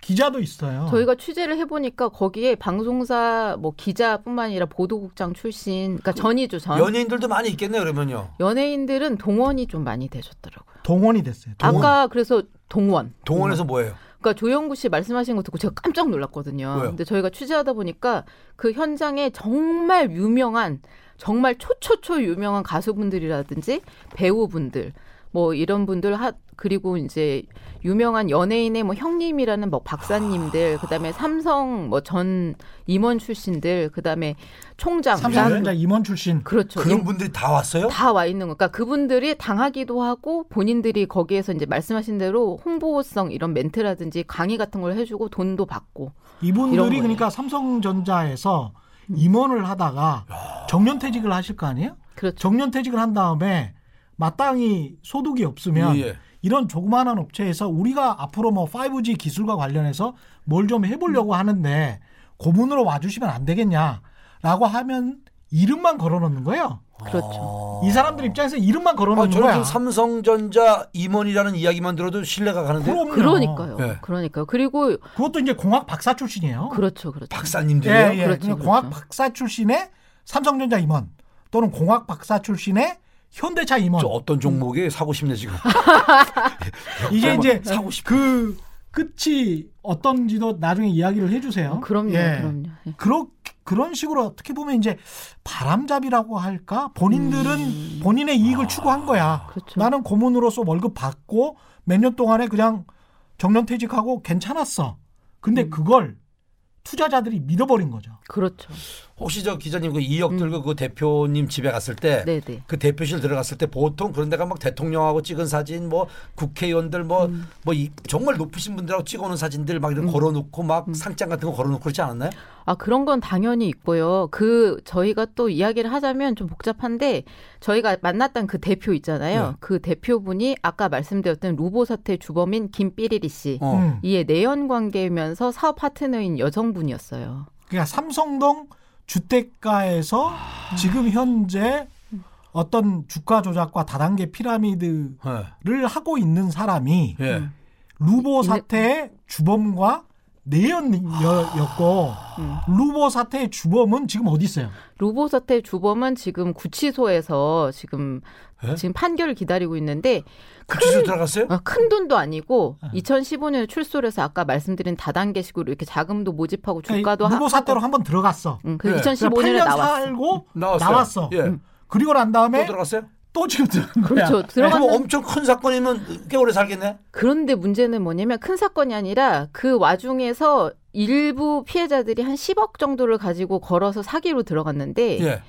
기자도 있어요. 저희가 취재를 해보니까 거기에 방송사 뭐 기자뿐만 아니라 보도국장 출신, 그러니까 전이죠 전. 연예인들도 많이 있겠네요. 그러면요. 연예인들은 동원이 좀 많이 되셨더라고요. 동원이 됐어요. 동원. 아까 그래서 동원. 동원에서 뭐예요? 그러니까 조영구 씨 말씀하신 거 듣고 제가 깜짝 놀랐거든요. 왜요? 근데 저희가 취재하다 보니까 그 현장에 정말 유명한 정말 초초초 유명한 가수분들이라든지 배우분들 뭐 이런 분들 하 그리고 이제 유명한 연예인의 뭐 형님이라는 뭐 박사님들 그다음에 삼성 뭐 전 임원 출신들 그다음에 총장 삼성전자 임원 출신. 그렇죠. 그런 임- 분들이 다 왔어요? 다 와 있는 거. 그러니까 그분들이 당하기도 하고 본인들이 거기에서 이제 말씀하신 대로 홍보성 이런 멘트라든지 강의 같은 걸 해주고 돈도 받고. 이분들이. 음. 그러니까 삼성전자에서 임원을 하다가 정년퇴직을 하실 거 아니에요? 그렇죠. 정년퇴직을 한 다음에 마땅히 소득이 없으면 예, 예. 이런 조그마한 업체에서 우리가 앞으로 뭐 5G 기술과 관련해서 뭘 좀 해보려고 음. 하는데 고문으로 와주시면 안 되겠냐라고 하면 이름만 걸어놓는 거예요. 그렇죠. 이 사람들 입장에서 이름만 아, 걸어놓는 저는 거야. 지금 삼성전자 임원이라는 이야기만 들어도 신뢰가 가는데 그럼요. 그러니까요. 네. 그러니까요. 그리고 그것도 이제 공학 박사 출신이에요. 그렇죠, 그렇죠. 박사님들이요. 예, 예. 그렇죠, 그렇죠. 공학 박사 출신의 삼성전자 임원 또는 공학 박사 출신의 현대차 임원. 저 어떤 종목에 사고 싶네 지금. 이게 이제 사고 싶. 그 끝이 어떤지도 나중에 이야기를 해주세요. 어, 그럼요, 예. 그럼요. 예. 그러, 그런 식으로 어떻게 보면 이제 바람잡이라고 할까? 본인들은 본인의 이익을 추구한 거야. 음. 그렇죠. 나는 고문으로서 월급 받고 몇 년 동안에 그냥 정년퇴직하고 괜찮았어. 근데 음. 그걸 투자자들이 믿어버린 거죠. 그렇죠. 혹시 저 기자님 그 2억 들고 그 대표님 집에 갔을 때 네, 네. 그 대표실 들어갔을 때 보통 그런 데가 막 대통령하고 찍은 사진 뭐 국회의원들 뭐뭐 음. 정말 높으신 분들하고 찍어놓은 사진들 막 이런 걸어놓고 음. 막 상장 같은 거 걸어놓고 그렇지 않았나요? 아, 그런 건 당연히 있고요. 그, 저희가 또 이야기를 하자면 좀 복잡한데, 저희가 만났던 그 대표 있잖아요. 네. 그 대표분이 아까 말씀드렸던 루보 사태 주범인 김삐리리 씨. 어. 음. 이에 내연 관계면서 사업 파트너인 여성분이었어요. 그러니까 삼성동 주택가에서 지금 현재 어떤 주가 조작과 다단계 피라미드를 예. 하고 있는 사람이 예. 루보 사태의 주범과 내연이었고 음. 루보 사태의 주범은 지금 어디 있어요? 루보 사태 주범은 지금 구치소에서 지금 예? 지금 판결을 기다리고 있는데 구치소 들어갔어요? 어, 큰 돈도 아니고 어. 2015년에 출소를 해서 아까 말씀드린 다단계식으로 이렇게 자금도 모집하고 주가도 루보 하- 사태로 하고 한번 들어갔어. 응, 그 네. 2015년에 8년 나왔어. 살고 나왔어요. 나왔어. 예. 음. 그리고 난또 다음에 들어갔어요? 또 지금 들어간 거야. 그렇죠. 그럼 들어갔는 엄청 큰 사건이면 꽤 오래 살겠네. 그런데 문제는 뭐냐면 큰 사건이 아니라 그 와중에서 일부 피해자들이 한 10억 정도를 가지고 걸어서 사기로 들어갔는데 예.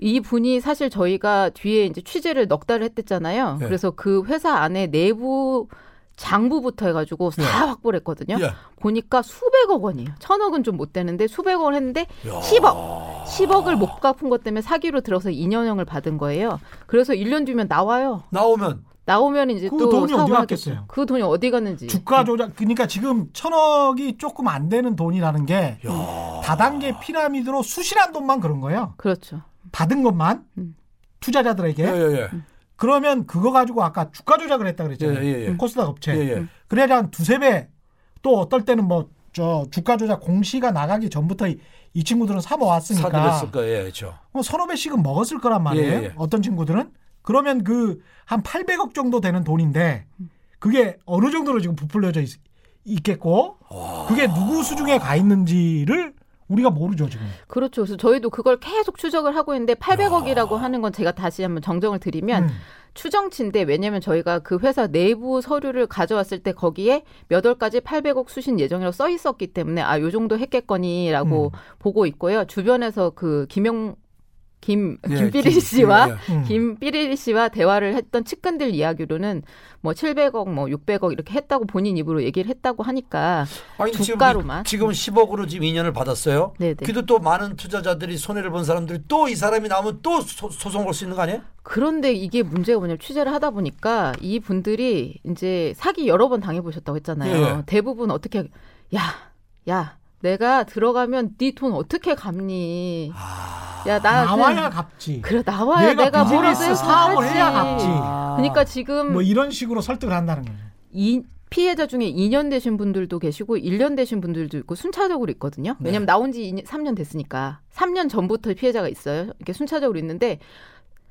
이 분이 사실 저희가 뒤에 이제 취재를 넉 달을 했댔잖아요. 네. 그래서 그 회사 안에 내부 장부부터 해가지고 다 네. 확보를 했거든요. 예. 보니까 수백억 원이에요. 천억은 좀 못 되는데 수백억을 했는데 야. 10억. 10억을 못 갚은 것 때문에 사기로 들어서 2년형을 받은 거예요. 그래서 1년 뒤면 나와요. 나오면 나오면 이제 그 또 돈이 어디 갔겠어요? 그 돈이 어디 갔는지. 주가 조작 그러니까 지금 천억이 조금 안 되는 돈이라는 게 야. 다단계 피라미드로 수실한 돈만 그런 거예요. 그렇죠. 받은 것만 음. 투자자들에게 예, 예, 예. 그러면 그거 가지고 아까 주가 조작을 했다 그랬잖아요. 예, 예, 예. 코스닥 업체. 예, 예. 음. 그래야 한 두세 배. 또 어떨 때는 뭐 저 주가 조작 공시가 나가기 전부터 이, 이 친구들은 사 모았으니까 사들였을 거예요. 예, 그렇죠. 뭐 서너 배씩은 먹었을 거란 말이에요. 예, 예. 어떤 친구들은 그러면 그 한 800억 정도 되는 돈인데 그게 어느 정도로 지금 부풀려져 있, 겠고 그게 누구 수중에 가 있는지를 우리가 모르죠 지금. 그렇죠. 그래서 저희도 그걸 계속 추적을 하고 있는데 800억이라고 하는 건 제가 다시 한번 정정을 드리면 음. 추정치인데 왜냐면 저희가 그 회사 내부 서류를 가져왔을 때 거기에 몇 월까지 800억 수신 예정이라고 써 있었기 때문에 아 요 정도 했겠거니라고 음. 보고 있고요. 주변에서 그 김영 김 예, 김삐리 김- 씨와 예, 예. 음. 김삐리 씨와 대화를 했던 측근들 이야기로는 뭐 700억 뭐 600억 이렇게 했다고 본인 입으로 얘기를 했다고 하니까 아니, 주가로만. 지금, 지금 10억으로 지금 2년을 받았어요. 네네. 그래도 또 많은 투자자들이 손해를 본 사람들이 또 이 사람이 나오면 또 소, 소송 걸 수 있는 거 아니에요? 그런데 이게 문제가 뭐냐면 취재를 하다 보니까 이 분들이 이제 사기 여러 번 당해 보셨다고 했잖아요. 예, 예. 대부분 어떻게 야, 야, 내가 들어가면 네 돈 어떻게 갚니? 아. 야, 나 나와야 갚지. 그래 나와야 얘가 내가 뭐라도 사업을. 해야 갚지. 그러니까 지금 뭐 이런 식으로 설득을 한다는 거예요. 이 피해자 중에 2년 되신 분들도 계시고 1년 되신 분들도 있고 순차적으로 있거든요. 네. 왜냐면 나온 지 3년 됐으니까. 3년 전부터 피해자가 있어요. 이렇게 순차적으로 있는데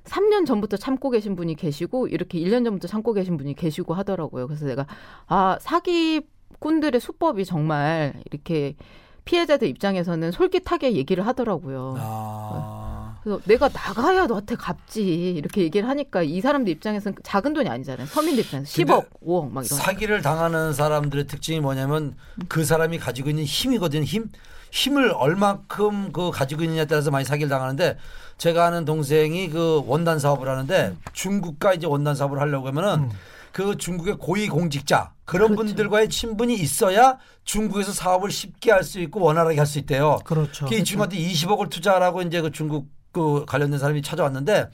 3년 전부터 참고 계신 분이 계시고 이렇게 1년 전부터 참고 계신 분이 계시고 하더라고요. 그래서 내가 아, 사기 꾼들의 수법이 정말 이렇게 피해자들 입장에서는 솔깃하게 얘기를 하더라고요. 아. 그래서 내가 나가야 너한테 갚지 이렇게 얘기를 하니까 이 사람들 입장에서는 작은 돈이 아니잖아요. 서민들 입장에서 10억, 5억 막 이런. 사기를 당하는 사람들의 특징이 뭐냐면 그 사람이 가지고 있는 힘이거든요. 힘. 힘을 얼마큼 그 가지고 있느냐에 따라서 많이 사기를 당하는데 제가 아는 동생이 그 원단 사업을 하는데 중국과 이제 원단 사업을 하려고 하면은 음. 그 중국의 고위 공직자 그런 그렇죠. 분들과의 친분이 있어야 중국에서 사업을 쉽게 할 수 있고 원활하게 할 수 있대요. 그렇죠. 이 친구한테 20억을 투자하라고 이제 그 중국 그 관련된 사람이 찾아왔는데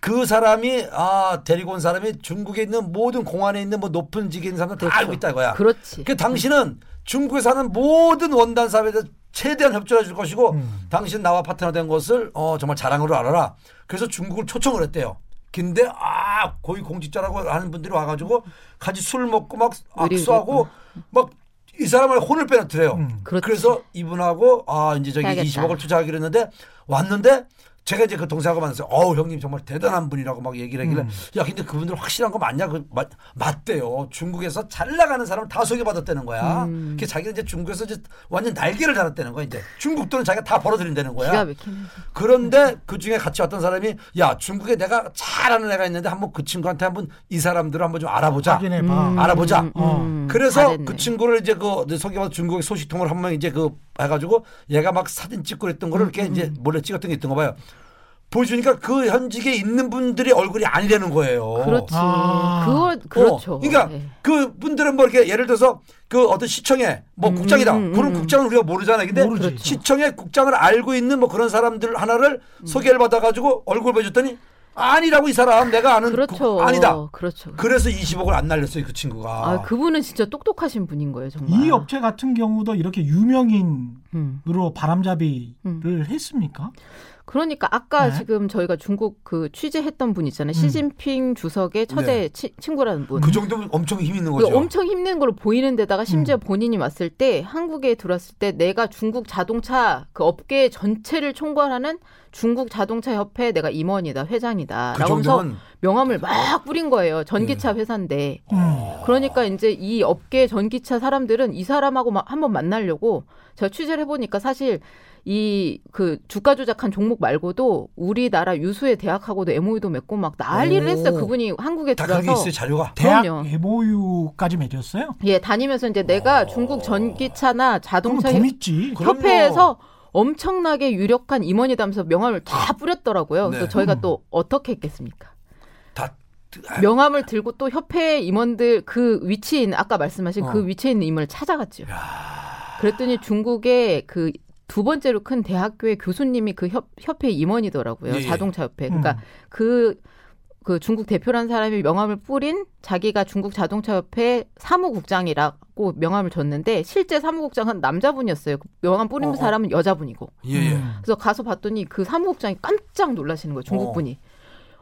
그 사람이 아 데리고 온 사람이 중국에 있는 모든 공안에 있는 뭐 높은 직에 있는 사람들 다 그렇죠. 알고 있다 이거야. 그렇지. 그 당신은 중국에 사는 모든 원단 사업에 대해서 최대한 협조해 줄 것이고 음. 당신 나와 파트너 된 것을 어 정말 자랑으로 알아라. 그래서 중국을 초청을 했대요. 근데 아 고위 공직자라고 하는 분들이 와가지고 같이 술 먹고 막 악수하고 막 이 사람을 혼을 빼놓더래요. 음. 그래서 이분하고 아 이제 저기 해야겠다. 20억을 투자하기로 했는데 왔는데 제가 이제 그 동생하고 만났어요. 어우 형님 정말 대단한 분이라고 막 얘기를 하길래 음. 야 근데 그분들 확실한 거 맞냐? 그 맞, 맞대요. 중국에서 잘 나가는 사람을 다 소개받았다는 거야. 음. 그 자기는 이제 중국에서 이제 완전 날개를 달았다는 거야. 이제 중국 돈은 자기가 다 벌어들인다는 거야. 그런데 그 중에 같이 왔던 사람이 야 중국에 내가 잘하는 애가 있는데 한번 그 친구한테 한번 이 사람들을 한번 좀 알아보자. 확인해봐. 음, 알아보자. 음, 어. 음, 그래서 잘했네. 그 친구를 이제 그 소개받은 중국의 소식통을 한번 이제 그 해가지고 얘가 막 사진 찍고 그랬던 거를 이렇게 이제 몰래 찍었던 게 있던 거 봐요. 보여주니까 그 현직에 있는 분들이 얼굴이 아니라는 거예요. 그렇지. 아. 그걸 그렇죠. 어, 그러니까 예. 그 분들은 뭐 이렇게 예를 들어서 그 어떤 시청에 뭐 음, 국장이다. 음, 그런 음. 국장은 우리가 모르잖아요. 근데 모르지. 그렇죠. 시청의 국장을 알고 있는 뭐 그런 사람들 하나를 소개를 받아가지고 얼굴 보여줬더니 아니라고 이 사람 내가 아는 그렇죠. 그- 아니다. 그렇죠. 그래서 20억을 안 날렸어요 그 친구가. 아, 그분은 진짜 똑똑하신 분인 거예요, 정말. 이 업체 같은 경우도 이렇게 유명인으로 음. 바람잡이를 했습니까? 그러니까 아까 네. 지금 저희가 중국 그 취재했던 분 있잖아요. 음. 시진핑 주석의 처제 네. 치- 친구라는 분. 그 정도면 엄청 힘 있는 그 거죠. 엄청 힘든 걸 보이는 데다가 심지어 음. 본인이 왔을 때 한국에 들어왔을 때 내가 중국 자동차 그 업계 전체를 총괄하는 중국 자동차 협회 내가 임원이다 회장이다 그 라고 하면서 정도면 명함을 막 뿌린 거예요 전기차 네. 회사인데 음. 그러니까 이제 이 업계 전기차 사람들은 이 사람하고 막 한번 만나려고 제가 취재를 해보니까 사실 이 그 주가 조작한 종목 말고도 우리나라 유수의 대학하고도 MOU도 맺고 막 난리를 오. 했어요. 그분이 한국에 들어와서 있어요 자료가. 대학 그럼요. MOU까지 맺었어요? 예 다니면서 이제 내가 중국 전기차나 자동차. 그-. 협회에서 엄청나게 유력한 임원이다면서 명함을 다 뿌렸더라고요. 그래서 네. 저희가 음. 또 어떻게 했겠습니까? 다 명함을 들고 또 협회 임원들 그 위치에 있는 아까 말씀하신 어. 그 위치에 있는 임원을 찾아갔죠. 그랬더니 중국의 그 두 번째로 큰 대학교의 교수님이 그 협, 협회 임원이더라고요. 예, 예. 자동차 협회. 그러니까 음. 그, 그 중국 대표라는 사람이 명함을 뿌린 자기가 중국 자동차 협회 사무국장이라고 명함을 줬는데 실제 사무국장은 남자분이었어요. 그 명함 뿌린 어, 어. 사람은 여자분이고. 예예. 음. 그래서 가서 봤더니 그 사무국장이 깜짝 놀라시는 거예요. 중국분이.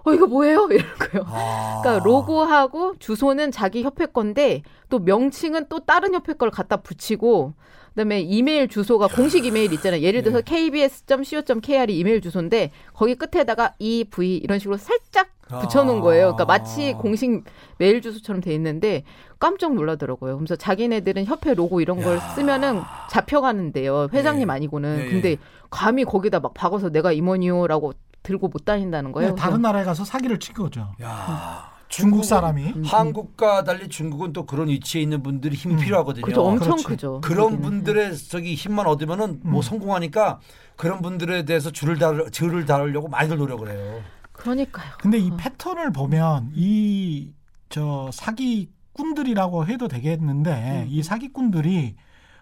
어, 이거 뭐예요? 이런 거예요. 아. 그러니까 로고하고 주소는 자기 협회 건데 또 명칭은 또 다른 협회 걸 갖다 붙이고 그다음에 이메일 주소가 공식 이메일 있잖아요. 예를 들어서 kbs.co.kr이 이메일 주소인데 거기 끝에다가 ev 이런 식으로 살짝 붙여놓은 거예요. 그러니까 마치 아. 공식 메일 주소처럼 돼 있는데 깜짝 놀라더라고요. 그래서 자기네들은 협회 로고 이런 걸 쓰면은 잡혀가는데요. 회장님 예. 아니고는. 예, 예. 근데 감히 거기다 막 박아서 내가 임원이요라고 들고 못 다닌다는 거예요. 네, 다른 나라에 가서 사기를 친 거죠. 야. 중국 사람이. 음, 한국과 달리 중국은 또 그런 위치에 있는 분들이 힘이 음. 필요하거든요. 그죠 엄청 그렇지. 크죠. 그런 거기는. 분들의 저기 힘만 얻으면은 뭐 음. 성공하니까 그런 분들에 대해서 줄을 달 줄을 달으려고 많이들 노력을 해요. 그러니까요. 근데 이 패턴을 보면 이 저 사기꾼들이라고 해도 되겠는데 음. 이 사기꾼들이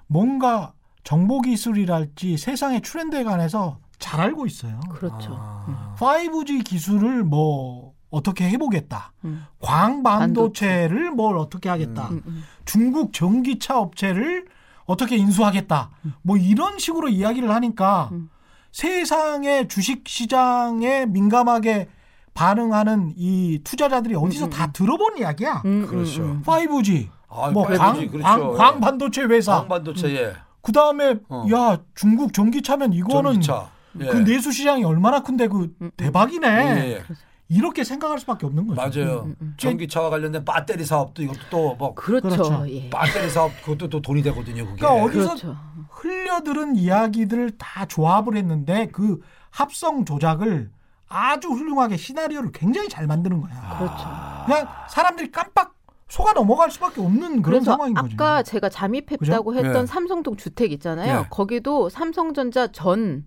뭔가 정보 기술이랄지 세상의 트렌드에 관해서 잘 알고 있어요. 그렇죠. 아. 5G 기술을 뭐 어떻게 해보겠다. 음. 광 반도체를 뭘 어떻게 하겠다. 음, 음. 중국 전기차 업체를 어떻게 인수하겠다. 뭐 이런 식으로 이야기를 하니까 음. 세상의 주식 시장에 민감하게 반응하는 이 투자자들이 어디서 음, 다 들어본 이야기야. 음, 그렇죠. 음, 음. 5G, 아, 뭐 5G, 광, 그렇죠. 광, 예. 광 반도체 회사. 광반도체 예. 그 다음에 어. 야 중국 전기차면 이거는 전기차. 예. 그 내수 시장이 얼마나 큰데 그 음, 대박이네. 예, 예. 이렇게 생각할 수밖에 없는 거죠. 맞아요. 음, 음. 전기차와 관련된 배터리 사업도 이것도 또뭐 그렇죠. 그렇죠. 예. 배터리 사업 그것도 또 돈이 되거든요. 그게. 그러니까 어디서 그렇죠. 흘려들은 이야기들을 다 조합을 했는데 그 합성 조작을 아주 훌륭하게 시나리오를 굉장히 잘 만드는 거야. 그렇죠. 그냥 사람들이 깜빡 속아 넘어갈 수밖에 없는 그런 상황인 거죠. 아까 제가 잠입했다고 그죠? 했던 예. 삼성동 주택 있잖아요. 예. 거기도 삼성전자 전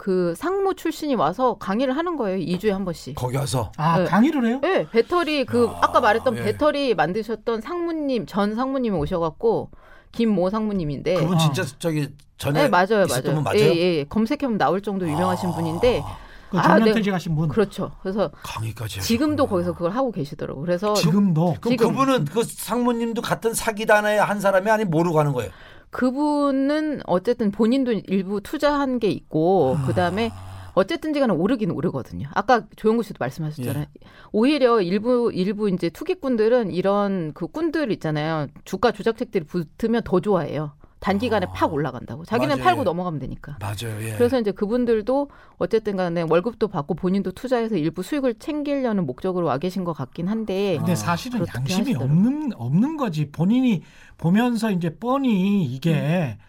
그 상무 출신이 와서 강의를 하는 거예요. 2주에 한 번씩. 거기 와서 아 네. 강의를 해요? 네, 배터리 그 야, 아까 말했던 예. 배터리 만드셨던 상무님 전 상무님이 오셔 갖고 김모 상무님인데 그분 아. 진짜 저기 전에 네 맞아요 맞아요 맞아요? 예, 예. 검색해 보면 나올 정도 유명하신 분인데 그 아, 정년퇴직하신 분. 그렇죠 그래서 강의까지 지금도 하셨구나. 거기서 그걸 하고 계시더라고 요 그래서 지금도 그럼 지금. 그분은 그 상무님도 같은 사기단의 한 사람이 아니 모르고 하는 거예요. 그분은 어쨌든 본인도 일부 투자한 게 있고 아. 그 다음에 어쨌든지 간에 오르긴 오르거든요. 아까 조영구 씨도 말씀하셨잖아요. 예. 오히려 일부 일부 이제 투기꾼들은 이런 그 꾼들 있잖아요. 주가 조작책들이 붙으면 더 좋아해요. 단기간에 아. 팍 올라간다고. 자기는 맞아요. 팔고 예. 넘어가면 되니까. 맞아요. 예. 그래서 이제 그분들도 어쨌든 간에 월급도 받고 본인도 투자해서 일부 수익을 챙기려는 목적으로 와 계신 것 같긴 한데 근데 아, 사실은 양심이 하시더라고요. 없는 없는 거지. 본인이 보면서 이제 뻔히 이게 음.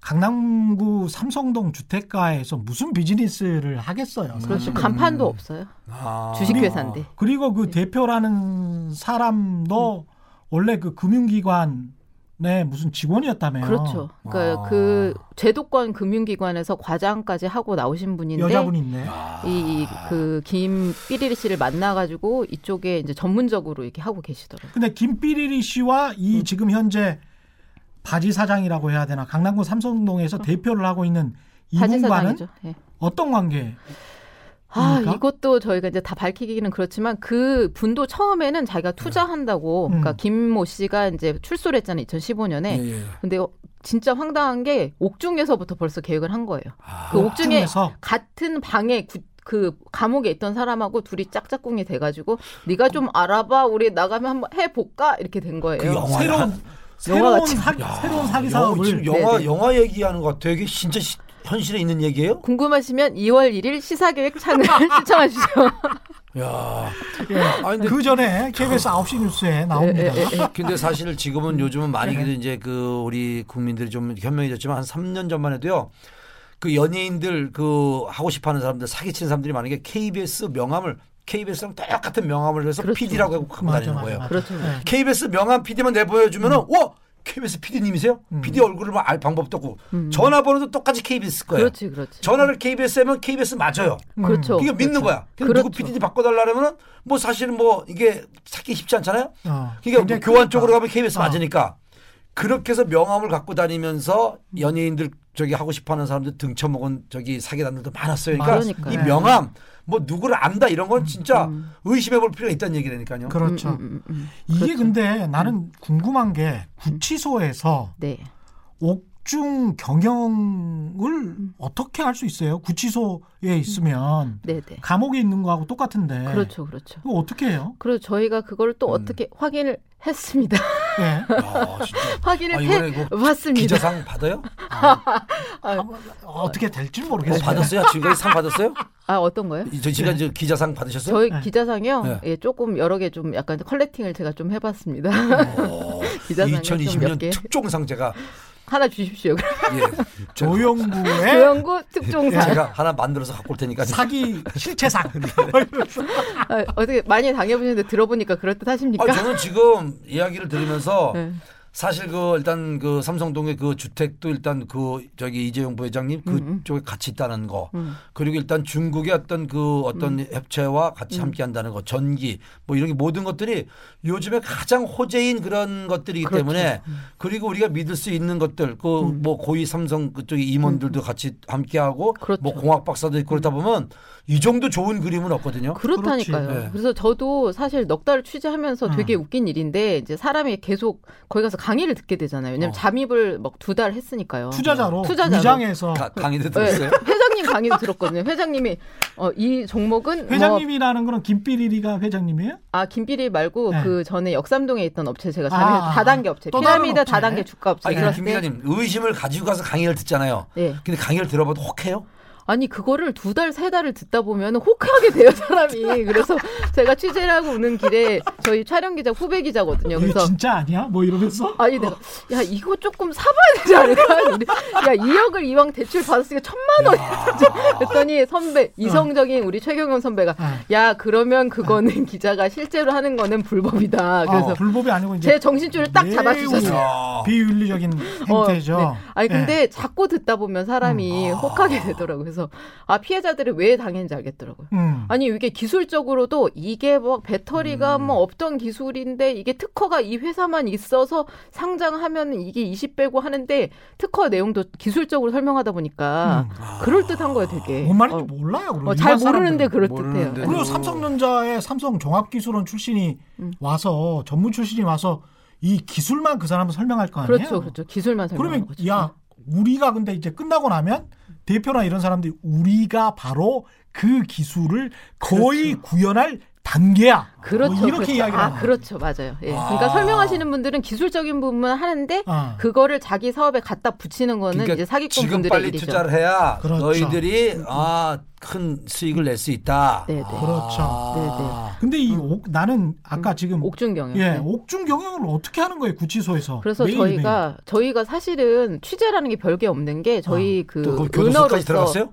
강남구 삼성동 주택가에서 무슨 비즈니스를 하겠어요. 음. 그렇죠. 간판도 없어요. 아. 주식회사인데. 그리고 그 네. 대표라는 사람도 원래 그 금융기관 의 무슨 직원이었다며요. 그렇죠. 그러니까 아. 그 제도권 금융기관에서 과장까지 하고 나오신 분인데 여자분이 있네. 아. 이그 김삐리리 씨를 만나가지고 이쪽에 이제 전문적으로 이렇게 하고 계시더라고요. 근데 김삐리리 씨와 이 음. 지금 현재 바지 사장이라고 해야 되나 강남구 삼성동에서 대표를 하고 있는 이분과는. 예. 어떤 관계? 아 그러니까? 이것도 저희가 이제 다 밝히기는 그렇지만 그 분도 처음에는 자기가 투자한다고 음. 그러니까 김모 씨가 이제 출소를 했잖아요 2015년에 예, 예. 근데 어, 진짜 황당한 게 옥중에서부터 벌써 계획을 한 거예요 아. 그 옥중에 옥중에서 같은 방에 구- 그 감옥에 있던 사람하고 둘이 짝짝꿍이 돼 가지고 네가 좀 알아봐 우리 나가면 한번 해 볼까 이렇게 된 거예요 그 영화 새로운 한- 새로운. 사기, 야, 새로운 사기 영화, 사업을 지금 영화 네네. 영화 얘기하는 것 같아요. 이게 진짜 시- 현실에 있는 얘기예요? 궁금하시면 2월 1일 시사계획 창을 시청하시죠. 야. 예. 그 전에 KBS 9시 뉴스에 나옵니다. 예, 예, 예. 근데 사실 지금은 요즘은 많이 네. 이제 그 우리 국민들이 좀 현명해졌지만 한 3년 전만 해도요. 그 연예인들 그 하고 싶어 하는 사람들 사기치는 사람들이 많은 게 KBS 명함을 KBS랑 똑같은 명함을 해서 그렇죠. PD라고 하고 맞아, 다니는 맞아, 거예요. 맞아. 그렇죠. 예. KBS 명함 PD만 내보여주면은 와 KBS PD님이세요? 음. PD 얼굴을 뭐알 방법도 없고 음. 전화번호도 똑같이 KBS 거예요. 그렇지, 그렇지. 전화를 KBS 하면 KBS 맞아요. 음. 그렇죠. 이게 믿는 그렇죠. 거야. 근데 누구 그렇죠. PD님 바꿔달라면은 뭐 사실은 뭐 이게 찾기 쉽지 않잖아요. 어, 굉장히 교환. 쪽으로 가면 KBS 어. 맞으니까 그렇게 해서 명함을 갖고 다니면서 연예인들 저기 하고 싶어하는 사람들 등쳐먹은 저기 사기단들도 많았어요. 그러니까 그러니까요. 이 네. 명함 뭐 누구를 안다 이런 건 진짜 음. 의심해볼 필요가 있다는 얘기라니까요. 그렇죠. 음, 음, 음, 음. 이게 그렇죠. 근데 나는 궁금한 게 구치소에서 네. 옥중 경영을 어떻게 할 수 있어요? 구치소에 있으면 네, 네. 감옥에 있는 거하고 똑같은데. 그렇죠, 그렇죠. 어떻게 해요? 그리고 저희가 그걸 또 음. 어떻게 확인을 했습니다. 예. 야, 진짜. 확인을 아, 해 봤습니다. 기자상 받아요? 아, 어떻게 될지 어, 모르겠어요. 받았어요? 지금까지 상 받았어요? 아, 어떤 거요? 이- 저 지금 저 기자상 받으셨어요? 저희 네. 기자상이요. 네. 예, 조금 여러 개 좀 약간 컬렉팅을 제가 좀 해봤습니다. 좀몇 2020년 개. 특종상 제가 하나 주십시오. 예, 조영구의 조영구 특종상. 제가 하나 만들어서 갖고 올 테니까 사기 실체상. 아, 어떻게 많이 당해보셨는데 들어보니까 그럴 듯 하십니까? 아, 저는 지금 이야기를 들으면서 네. 사실 그 일단 그 삼성동의 그 주택도 일단 그 저기 이재용 부회장님 그쪽에 같이 있다는 거. 음. 그리고 일단 중국의 어떤 그 어떤 협체와 같이 함께 한다는 거 전기 뭐 이런 게 모든 것들이 요즘에 가장 호재인 그런 것들이기 그렇죠. 때문에 그리고 우리가 믿을 수 있는 것들 그 뭐 고위 삼성 그쪽의 임원들도 같이 함께 하고 그렇죠. 뭐 공학 박사도 있고 그러다 보면 이 정도 좋은 그림은 없거든요. 그렇다니까요. 네. 그래서 저도 사실 넉 달을 취재하면서 음. 되게 웃긴 일인데 이제 사람이 계속 거기 가서 강의를 듣게 되잖아요. 왜냐면 어. 잠입을 막 두 달 했으니까요. 투자자로, 투자자로. 위장해서 가- 강의도 네, 들었어요? 회장님 강의도 들었거든요. 회장님이 어, 이 종목은 뭐, 회장님이라는 거는 김삐리리가 회장님이에요? 아 김비리 말고 네. 그 전에 역삼동에 있던 업체 제가 아, 잠입 다단계 업체 피라미드 업체. 다단계 주가 업체 아니 김때 기자님 의심을 가지고 가서 강의를 듣잖아요. 네. 근데 강의를 들어봐도 혹해요? 아니 그거를 두 달 세 달을 듣다 보면 혹하게 돼요 사람이 그래서 제가 취재를 하고 오는 길에 저희 촬영 기자 후배 기자거든요 그래서 진짜 아니야? 뭐 이러면서 아니 내가 야 이거 조금 사봐야 되지 않을까? 야 2억을 이왕 대출 받았으니까 천만 원 그랬더니 선배 이성적인 우리 최경영 선배가 아. 야 그러면 그거는 기자가 실제로 하는 거는 불법이다. 그래서 아, 불법이 아니고 이제 제 정신줄을 딱 잡아주셨어요. 야. 비윤리적인 어, 행태죠. 네. 아니 예. 근데 자꾸 듣다 보면 사람이 음. 혹하게 되더라고요. 그래서 아 피해자들이 왜 당했는지 알겠더라고요. 음. 아니 이게 기술적으로도 이게 뭐 배터리가 음. 뭐 없던 기술인데 이게 특허가 이 회사만 있어서 상장하면 이게 20배고 하는데 특허 내용도 기술적으로 설명하다 보니까 그럴 듯한 거예요, 되게. 음. 뭔 말인지 어, 몰라요. 그리고 어, 잘 모르는데. 그럴 듯해요. 그리고 음. 삼성전자의 삼성 종합기술원 출신이 음. 와서 전문 출신이 와서 이 기술만 그 사람은 설명할 거 아니에요. 그렇죠, 그렇죠. 기술만 설명하는 그러면 거죠. 야 우리가 근데 이제 끝나고 나면 대표나 이런 사람들이 우리가 바로 그 기술을 거의 구현할 단계야. 그렇죠. 뭐 이렇게 그렇죠. 이야기를 아. 그렇죠. 맞아요. 예. 아. 그러니까 설명하시는 분들은 기술적인 부분은 하는데 아. 그거를 자기 사업에 갖다 붙이는 거는 그러니까 이제 사기꾼 지금 분들의 빨리 일이죠. 투자를 해야 그렇죠. 너희들이 아, 큰 수익을 낼 수 있다. 네, 네. 그렇죠. 아. 근데 이 옥, 나는 아까 지금 옥중 경영. 예 네. 옥중 경영을 어떻게 하는 거예요 구치소에서? 그래서 매일 저희가 저희가 사실은 취재라는 게 별게 없는 게 저희 그또 거기 교도소까지 은어로서 들어갔어요?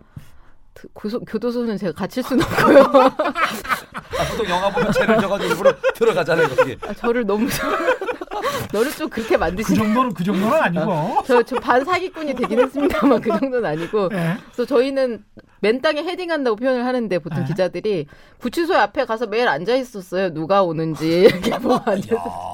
그 고소- 교도소는 제가 갇힐 수는 없고요. 아, 보통 영화 보면 죄를 져가지고 일부러 들어가잖아요 거기. 아, 저를 너무 너를 좀 그렇게 그 만드시는 정도는 그 정도는 아니고. 저반 사기꾼이 되긴 했습니다만 그 정도는 아니고 예. 그래서 저희는 맨 땅에 헤딩한다고 표현을 하는데 보통 네. 기자들이 구치소 앞에 가서 매일 앉아 있었어요. 누가 오는지 이렇게 뭐 앉아서.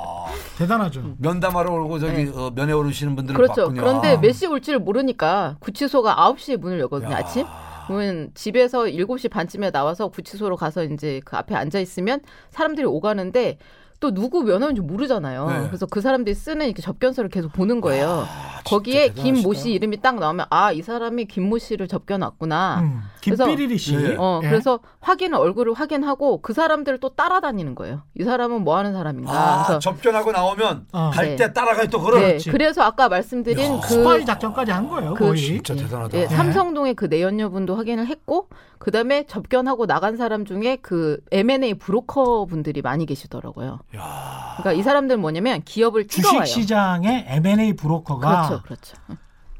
대단하죠. 면담하러 오고 저기 어, 면회 오르시는 분들은 네. 그렇죠. 봤군요. 그런데 몇시 올지를 모르니까 구치소가 9시에 문을 열거든요. 야. 아침. 그러면 집에서 7시 반쯤에 나와서 구치소로 가서 이제 그 앞에 앉아 있으면 사람들이 오가는데 또 누구 면허인지 모르잖아요. 네. 그래서 그 사람들이 쓰는 이렇게 접견서를 계속 보는 거예요. 아, 거기에 김모 대단하시다. 씨 이름이 딱 나오면 아 이 사람이 김 모 씨를 접견왔구나. 음. 김삐리리 씨. 예. 어 예. 그래서 확인 얼굴을 확인하고 그 사람들을 또 따라다니는 거예요. 이 사람은 뭐 하는 사람인가. 아, 그래서 접견하고 나오면 어. 갈때 네. 따라가요 또 그걸. 네. 그래서 아까 말씀드린 야, 그 스파이 작전까지 한 거예요. 그 거의. 진짜 대단하다. 예, 네. 삼성동의 그 내연녀분도 확인을 했고 그다음에 접견하고 나간 사람 중에 그 M&A 브로커 분들이 많이 계시더라고요. 야. 그러니까 이 사람들은 뭐냐면 기업을 찍어와요. 주식 시장의 M&A 브로커가 그렇죠, 그렇죠,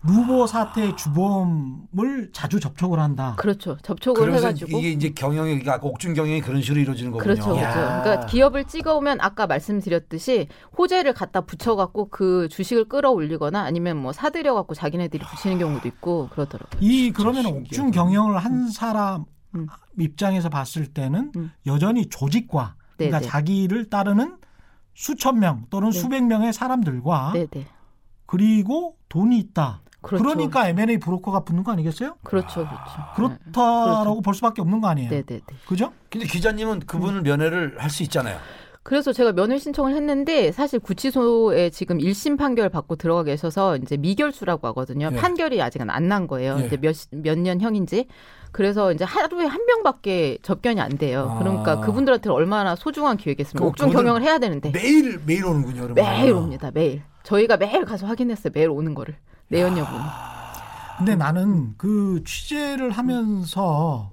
루보 사태의 주범을 자주 접촉을 한다. 그렇죠. 접촉을 해가지고 이게 이제 경영이 그러니까 옥중 경영이 그런 식으로 이루어지는 거군요. 그렇죠, 그렇죠. 야. 그러니까 기업을 찍어오면 아까 말씀드렸듯이 호재를 갖다 붙여갖고 그 주식을 끌어올리거나 아니면 뭐 사들여갖고 자기네들이 붙이는 경우도 있고 그러더라고요. 이 그러면. 옥중 경영을 한 사람 음. 입장에서 봤을 때는 음. 여전히 조직과 그러니까 네네. 자기를 따르는 수천 명 또는 네. 수백 명의 사람들과 네네. 그리고 돈이 있다. 그렇죠. 그러니까 M&A 브로커가 붙는 거 아니겠어요? 그렇죠, 그렇죠. 그렇다라고 볼 수밖에 없는 거 아니에요. 네 네 네. 그죠? 근데 기자님은 그분을 면회를 할 수 있잖아요. 그래서 제가 면회 신청을 했는데 사실 구치소에 지금 1심 판결 받고 들어가 계셔서 이제 미결수라고 하거든요. 예. 판결이 아직은 안난 거예요. 예. 이제 몇년 형인지. 그래서 이제 하루에 한 명밖에 접견이 안 돼요. 아. 그러니까 그분들한테 얼마나 소중한 기회겠습니까? 옥중 경영을 해야 되는데 매일 매일 오는군요. 그러면. 매일 옵니다. 매일. 저희가 매일 가서 확인했어요. 매일 오는 거를. 내연 여부는. 근데 음. 나는 그 취재를 하면서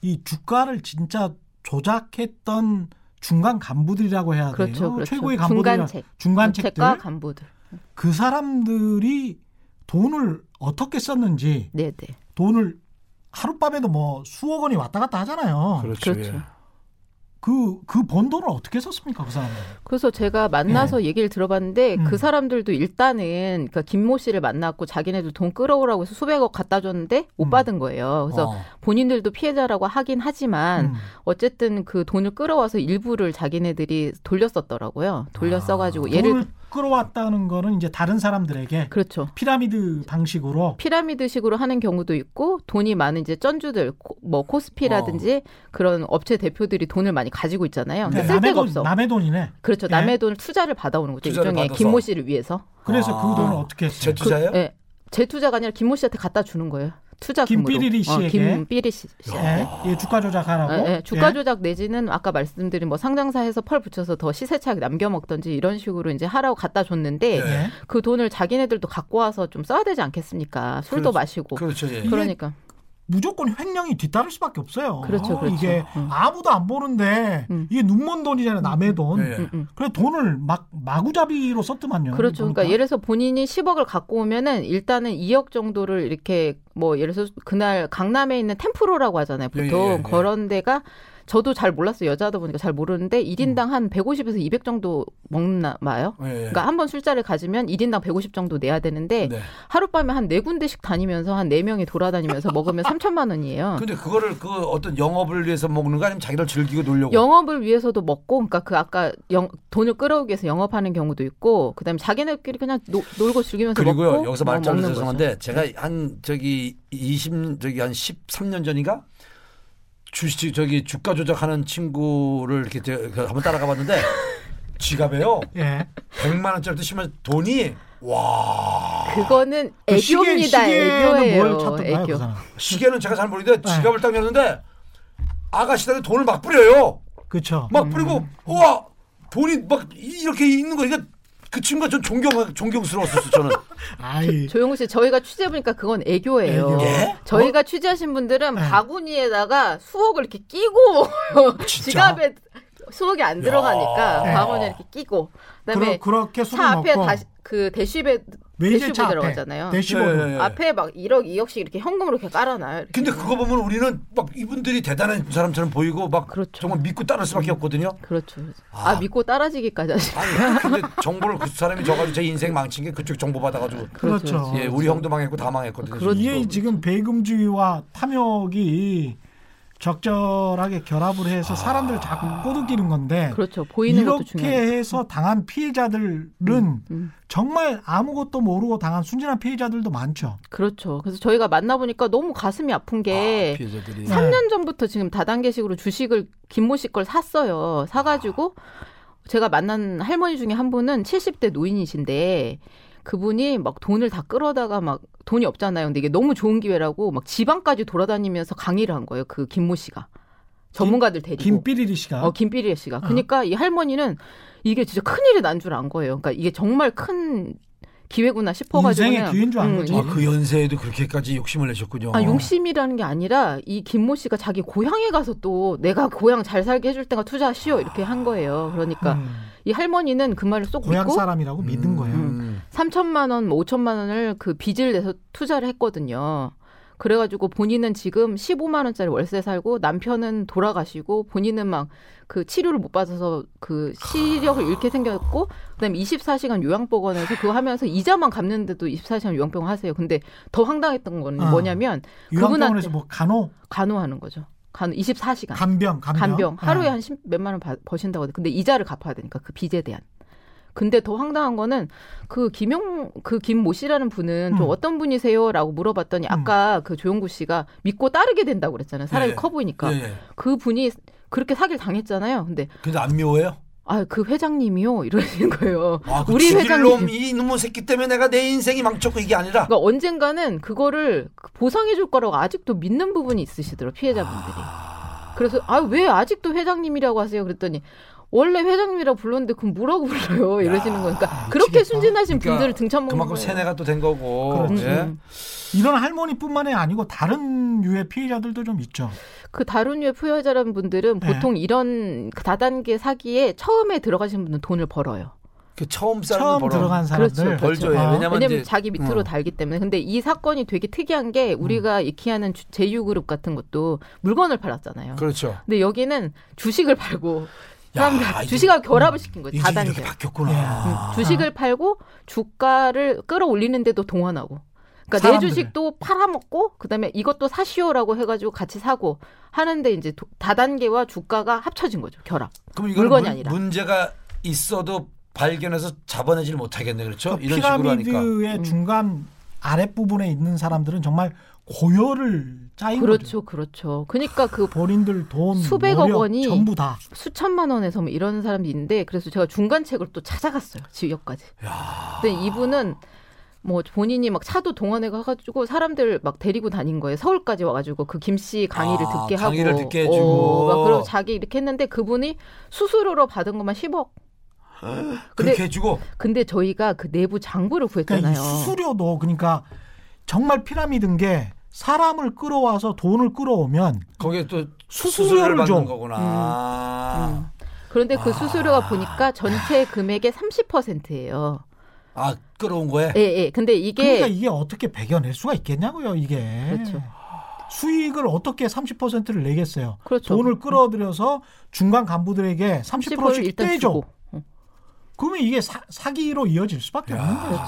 이 주가를 진짜 조작했던 중간 간부들이라고 해야 그렇죠, 돼요. 그렇죠. 최고의 간부들, 중간책. 중간책들, 주책과 간부들. 그 사람들이 돈을 어떻게 썼는지 네, 네. 돈을 하룻밤에도 뭐 수억 원이 왔다 갔다 하잖아요. 그렇죠. 그렇죠. 예. 그, 그 번 돈을 어떻게 썼습니까, 그 사람들? 그래서 제가 만나서 얘기를 들어봤는데 음. 그 사람들도 일단은 그러니까 김모 씨를 만났고 자기네들 돈 끌어오라고 해서 수백억 갖다 줬는데 못 음. 받은 거예요. 그래서 어. 본인들도 피해자라고 하긴 하지만 음. 어쨌든 그 돈을 끌어와서 일부를 자기네들이 돌렸었더라고요. 돌려 써가지고 돈을 예를 끌어왔다는 거는 이제 다른 사람들에게 그렇죠. 피라미드 방식으로 피라미드식으로 하는 경우도 있고 돈이 많은 이제 쩐주들 코- 뭐 코스피라든지 그런 업체 대표들이 돈을 많이 가지고 있잖아요. 근데 네, 쓸 남의 데가 돈, 없어. 남의 돈이네. 그렇죠. 예. 남의 돈을 투자를 받아오는 거죠. 투자를 일종의 받아서. 김모 씨를 위해서. 그래서 아. 그 돈을 어떻게 했어요? 재투자예요? 예. 제 투자가 아니라 김모 씨한테 갖다 주는 거예요. 투자금으로. 김삐리리 씨에게? 어, 김삐리 씨. 예, 예, 주가 조작하라고. 예, 예, 주가 예. 조작 내지는 아까 말씀드린 뭐 상장사에서 펄 붙여서 더 시세 차익 남겨 먹던지 이런 식으로 이제 하라고 갖다 줬는데 예. 그 돈을 자기네들도 갖고 와서 좀 써야 되지 않겠습니까? 술도 그렇죠. 마시고. 그렇죠. 예. 그러니까 무조건 횡령이 뒤따를 수밖에 없어요. 그렇죠, 그렇죠. 이게 음. 아무도 안 보는데 음. 이게 눈먼 돈이잖아요. 남의 돈. 예, 예. 음, 음. 그래 돈을 막 마구잡이로 썼더만요. 그렇죠. 보니까. 그러니까 예를 들어서 본인이 10억을 갖고 오면은 일단은 2억 정도를 이렇게 뭐 예를 들어서 그날 강남에 있는 텐프로라고 하잖아요. 예, 보통 예, 예. 그런 데가 저도 잘 몰랐어요. 여자다 보니까 잘 모르는데 1인당 한 150에서 200 정도 먹나 봐요. 예, 예. 그러니까 한 번 술자리를 가지면 1인당 150 정도 내야 되는데 네. 하룻밤에 한 네 군데씩 다니면서 한 네 명이 돌아다니면서 먹으면 3천만 원이에요. 근데 그거를 그 어떤 영업을 위해서 먹는 거 아니면 자기를 즐기고 놀려고? 영업을 위해서도 먹고, 그러니까 그 아까 영, 돈을 끌어오기 위해서 영업하는 경우도 있고, 그다음에 자기네끼리 그냥 노, 놀고 즐기면서 그리고요 먹고 여기서 뭐말 잘라서 먹는 거죠. 죄송한데 제가 한 저기 20 저기 한 13년 전인가 주식 저기 주가 조작하는 친구를 이렇게 저- 그 한번 따라가 봤는데 지갑에요 예. 100만 원짜리도 심한 돈이 와 그거는 그 시계- 애교입니다. 시계는 애교예요. 뭘 찾던가요, 그 애교. 사람? 시계는 제가 잘 모르는데 네. 지갑을 딱 열었는데 아가씨들이 돈을 막 뿌려요 그렇죠. 막 뿌리고 우와 돈이 막 이렇게 있는 거 이게 그 친구가 전 존경 존경스러웠었어 저는 아이. 조용우 씨, 저희가 취재해 보니까 그건 애교예요. 애교. 예? 저희가 취재하신 분들은 네. 바구니에다가 수억을 이렇게 끼고 진짜? 지갑에 수억이 안 들어가니까 네. 바구니에 이렇게 끼고 그다음에 그러, 그렇게 차 앞에 먹고 다시 그 대시배 앞에 들어가잖아요. 대시보드. 예, 예, 예. 앞에 막 1억, 2억씩 이렇게 현금으로 이렇게 깔아놔요. 이렇게. 근데 그거 보면 우리는 막 이분들이 대단한 사람처럼 보이고 막 그렇죠. 정말 믿고 따를 수밖에 없거든요. 그렇죠. 아, 믿고 따라지기까지 하시. 아니 근데 정보를 그 사람이 줘가지고 제 인생 망친 게 그쪽 정보 받아가지고 그렇죠. 예 우리 형도 망했고 다 망했거든요. 그렇죠. 이게 지금 배금주의와 탐욕이 적절하게 결합을 해서 사람들을 자꾸 꼬드기는 건데 그렇죠. 보이는 것도 이렇게 중요해요. 해서 당한 피해자들은 음. 정말 아무것도 모르고 당한 순진한 피해자들도 많죠. 그렇죠. 그래서 저희가 만나보니까 너무 가슴이 아픈 게 아, 피해자들이 네. 3년 전부터 지금 다단계식으로 주식을 김모 씨 걸 샀어요. 사가지고 제가 만난 할머니 중에 한 분은 70대 노인이신데 그분이 막 돈을 다 끌어다가 막 돈이 없잖아요. 근데 이게 너무 좋은 기회라고 막 지방까지 돌아다니면서 강의를 한 거예요. 그 김모 씨가. 전문가들 데리고. 김삐리리 씨가 어, 김삐리 씨가. 그러니까 이 할머니는 이게 진짜 큰일이 난 줄 안 거예요. 그러니까 이게 정말 큰 기회구나 싶어가지고. 인생의 기회인 줄안 거죠. 아, 그 연세에도 그렇게까지 욕심을 내셨군요. 아, 욕심이라는 게 아니라 이 김모 씨가 자기 고향에 가서 또 내가 고향 잘 살게 해줄 때가 투자하시오 이렇게 한 거예요. 그러니까 음, 이 할머니는 그 말을 쏙 고향 믿고 사람이라고 믿은 거예요. 음. 3천만 원, 뭐 5천만 원을 그 빚을 내서 투자를 했거든요. 그래가지고 본인은 지금 15만 원짜리 월세 살고 남편은 돌아가시고 본인은 막 그 치료를 못 받아서 그 시력을 잃게 생겼고 그다음에 24시간 요양보건에서 그거 하면서 이자만 갚는데도 24시간 요양병원 하세요. 근데 더 황당했던 건 어. 뭐냐면 그분한테 뭐 간호, 간호하는 거죠. 간호 24시간. 간병, 간병, 간병 하루에 예. 한10 몇만 원 바- 버신다고 근데 이자를 갚아야 되니까 그 빚에 대한. 근데 더 황당한 거는 그 김용 그 김모 씨라는 분은 좀 음. 어떤 분이세요라고 물어봤더니 아까 그 조용구 씨가 믿고 따르게 된다고 그랬잖아요. 사람이 예. 커 보이니까 예, 예. 그 분이 그렇게 사기를 당했잖아요. 근데 근데 안 미워해요? 아 그 회장님이요 이러시는 거예요. 아, 그 우리 회장님. 놈, 이 놈의 새끼 때문에 내가 내 인생이 망쳤고 이게 아니라 그러니까 언젠가는 그거를 보상해 줄 거라고 아직도 믿는 부분이 있으시더라고 피해자분들이. 그래서 아 왜 아직도 회장님이라고 하세요? 그랬더니 원래 회장님이라고 불렀는데 그럼 뭐라고 불러요? 이러시는 거니까 그렇게 미치겠다. 순진하신 그러니까 분들을 등쳐먹는 그만큼 거예요. 세뇌가 또 된 거고. 그렇지. 예? 음. 이런 할머니뿐만이 아니고 다른 유의 피해자들도 좀 있죠. 그 다른 유의 피해자라는 분들은 네. 보통 이런 그 다단계 사기에 처음에 들어가신 분은 돈을 벌어요. 그 처음 처음 벌어. 들어간 사람들 그렇죠. 벌죠. 예. 어. 왜냐면 왜냐면 이제 자기 밑으로 어. 달기 때문에. 근데 이 사건이 되게 특이한 게 우리가 익히하는 주- 제휴그룹 같은 것도 물건을 팔았잖아요. 그렇죠. 근데 여기는 주식을 팔고 사람들 야, 이게- 주식하고 결합을 시킨 거예요. 다단계. 바뀌었구나. 음, 주식을 팔고 주가를 끌어올리는데도 동원하고. 그러니까 내 사람들을. 주식도 팔아먹고 그다음에 이것도 사시오라고 해가지고 같이 사고 하는데 이제 도- 다단계와 주가가 합쳐진 거죠 결합. 그럼 이거는 물건이 문, 아니라. 문제가 있어도 발견해서 잡아내질 못하겠네 그렇죠? 그 이런 식으로 하니까. 피라미드의 중간 아랫 부분에 있는 사람들은 정말 고열을 짜인 거죠. 그렇죠, 그렇죠. 그러니까 그 본인들 돈, 수백억 원이 전부 다. 수천만 원에서 뭐 이런 사람도 있는데 그래서 제가 중간책을 또 찾아갔어요 지역까지. 근데 이분은 뭐 본인이 막 차도 동원해 가가지고 사람들 막 데리고 다닌 거예요. 서울까지 와가지고 그 김씨 강의를 아, 듣게 하고. 강의를 듣게 해주고. 어, 막 그리고 자기 이렇게 했는데 그분이 수수료로 받은 것만 10억. 그렇게 해주고 근데 저희가 그 내부 장부를 그러니까 구했잖아요. 이 수수료도 그러니까 정말 피라미드인 게 사람을 끌어와서 돈을 끌어오면 거기에 또 수수료를 수수료를 받는 줘. 거구나. 음. 그런데 그 수수료가 보니까 전체 금액의 30%예요. 아 끌어온 거에 예, 예. 근데 이게 그러니까 이게 어떻게 배겨낼 수가 있겠냐고요, 이게. 그렇죠. 수익을 어떻게 30%를 내겠어요? 그렇죠. 돈을 끌어들여서 중간 간부들에게 30%를 30%씩 일단 떼줘. 주고. 그러면 이게 사, 사기로 이어질 수밖에 없는 거죠.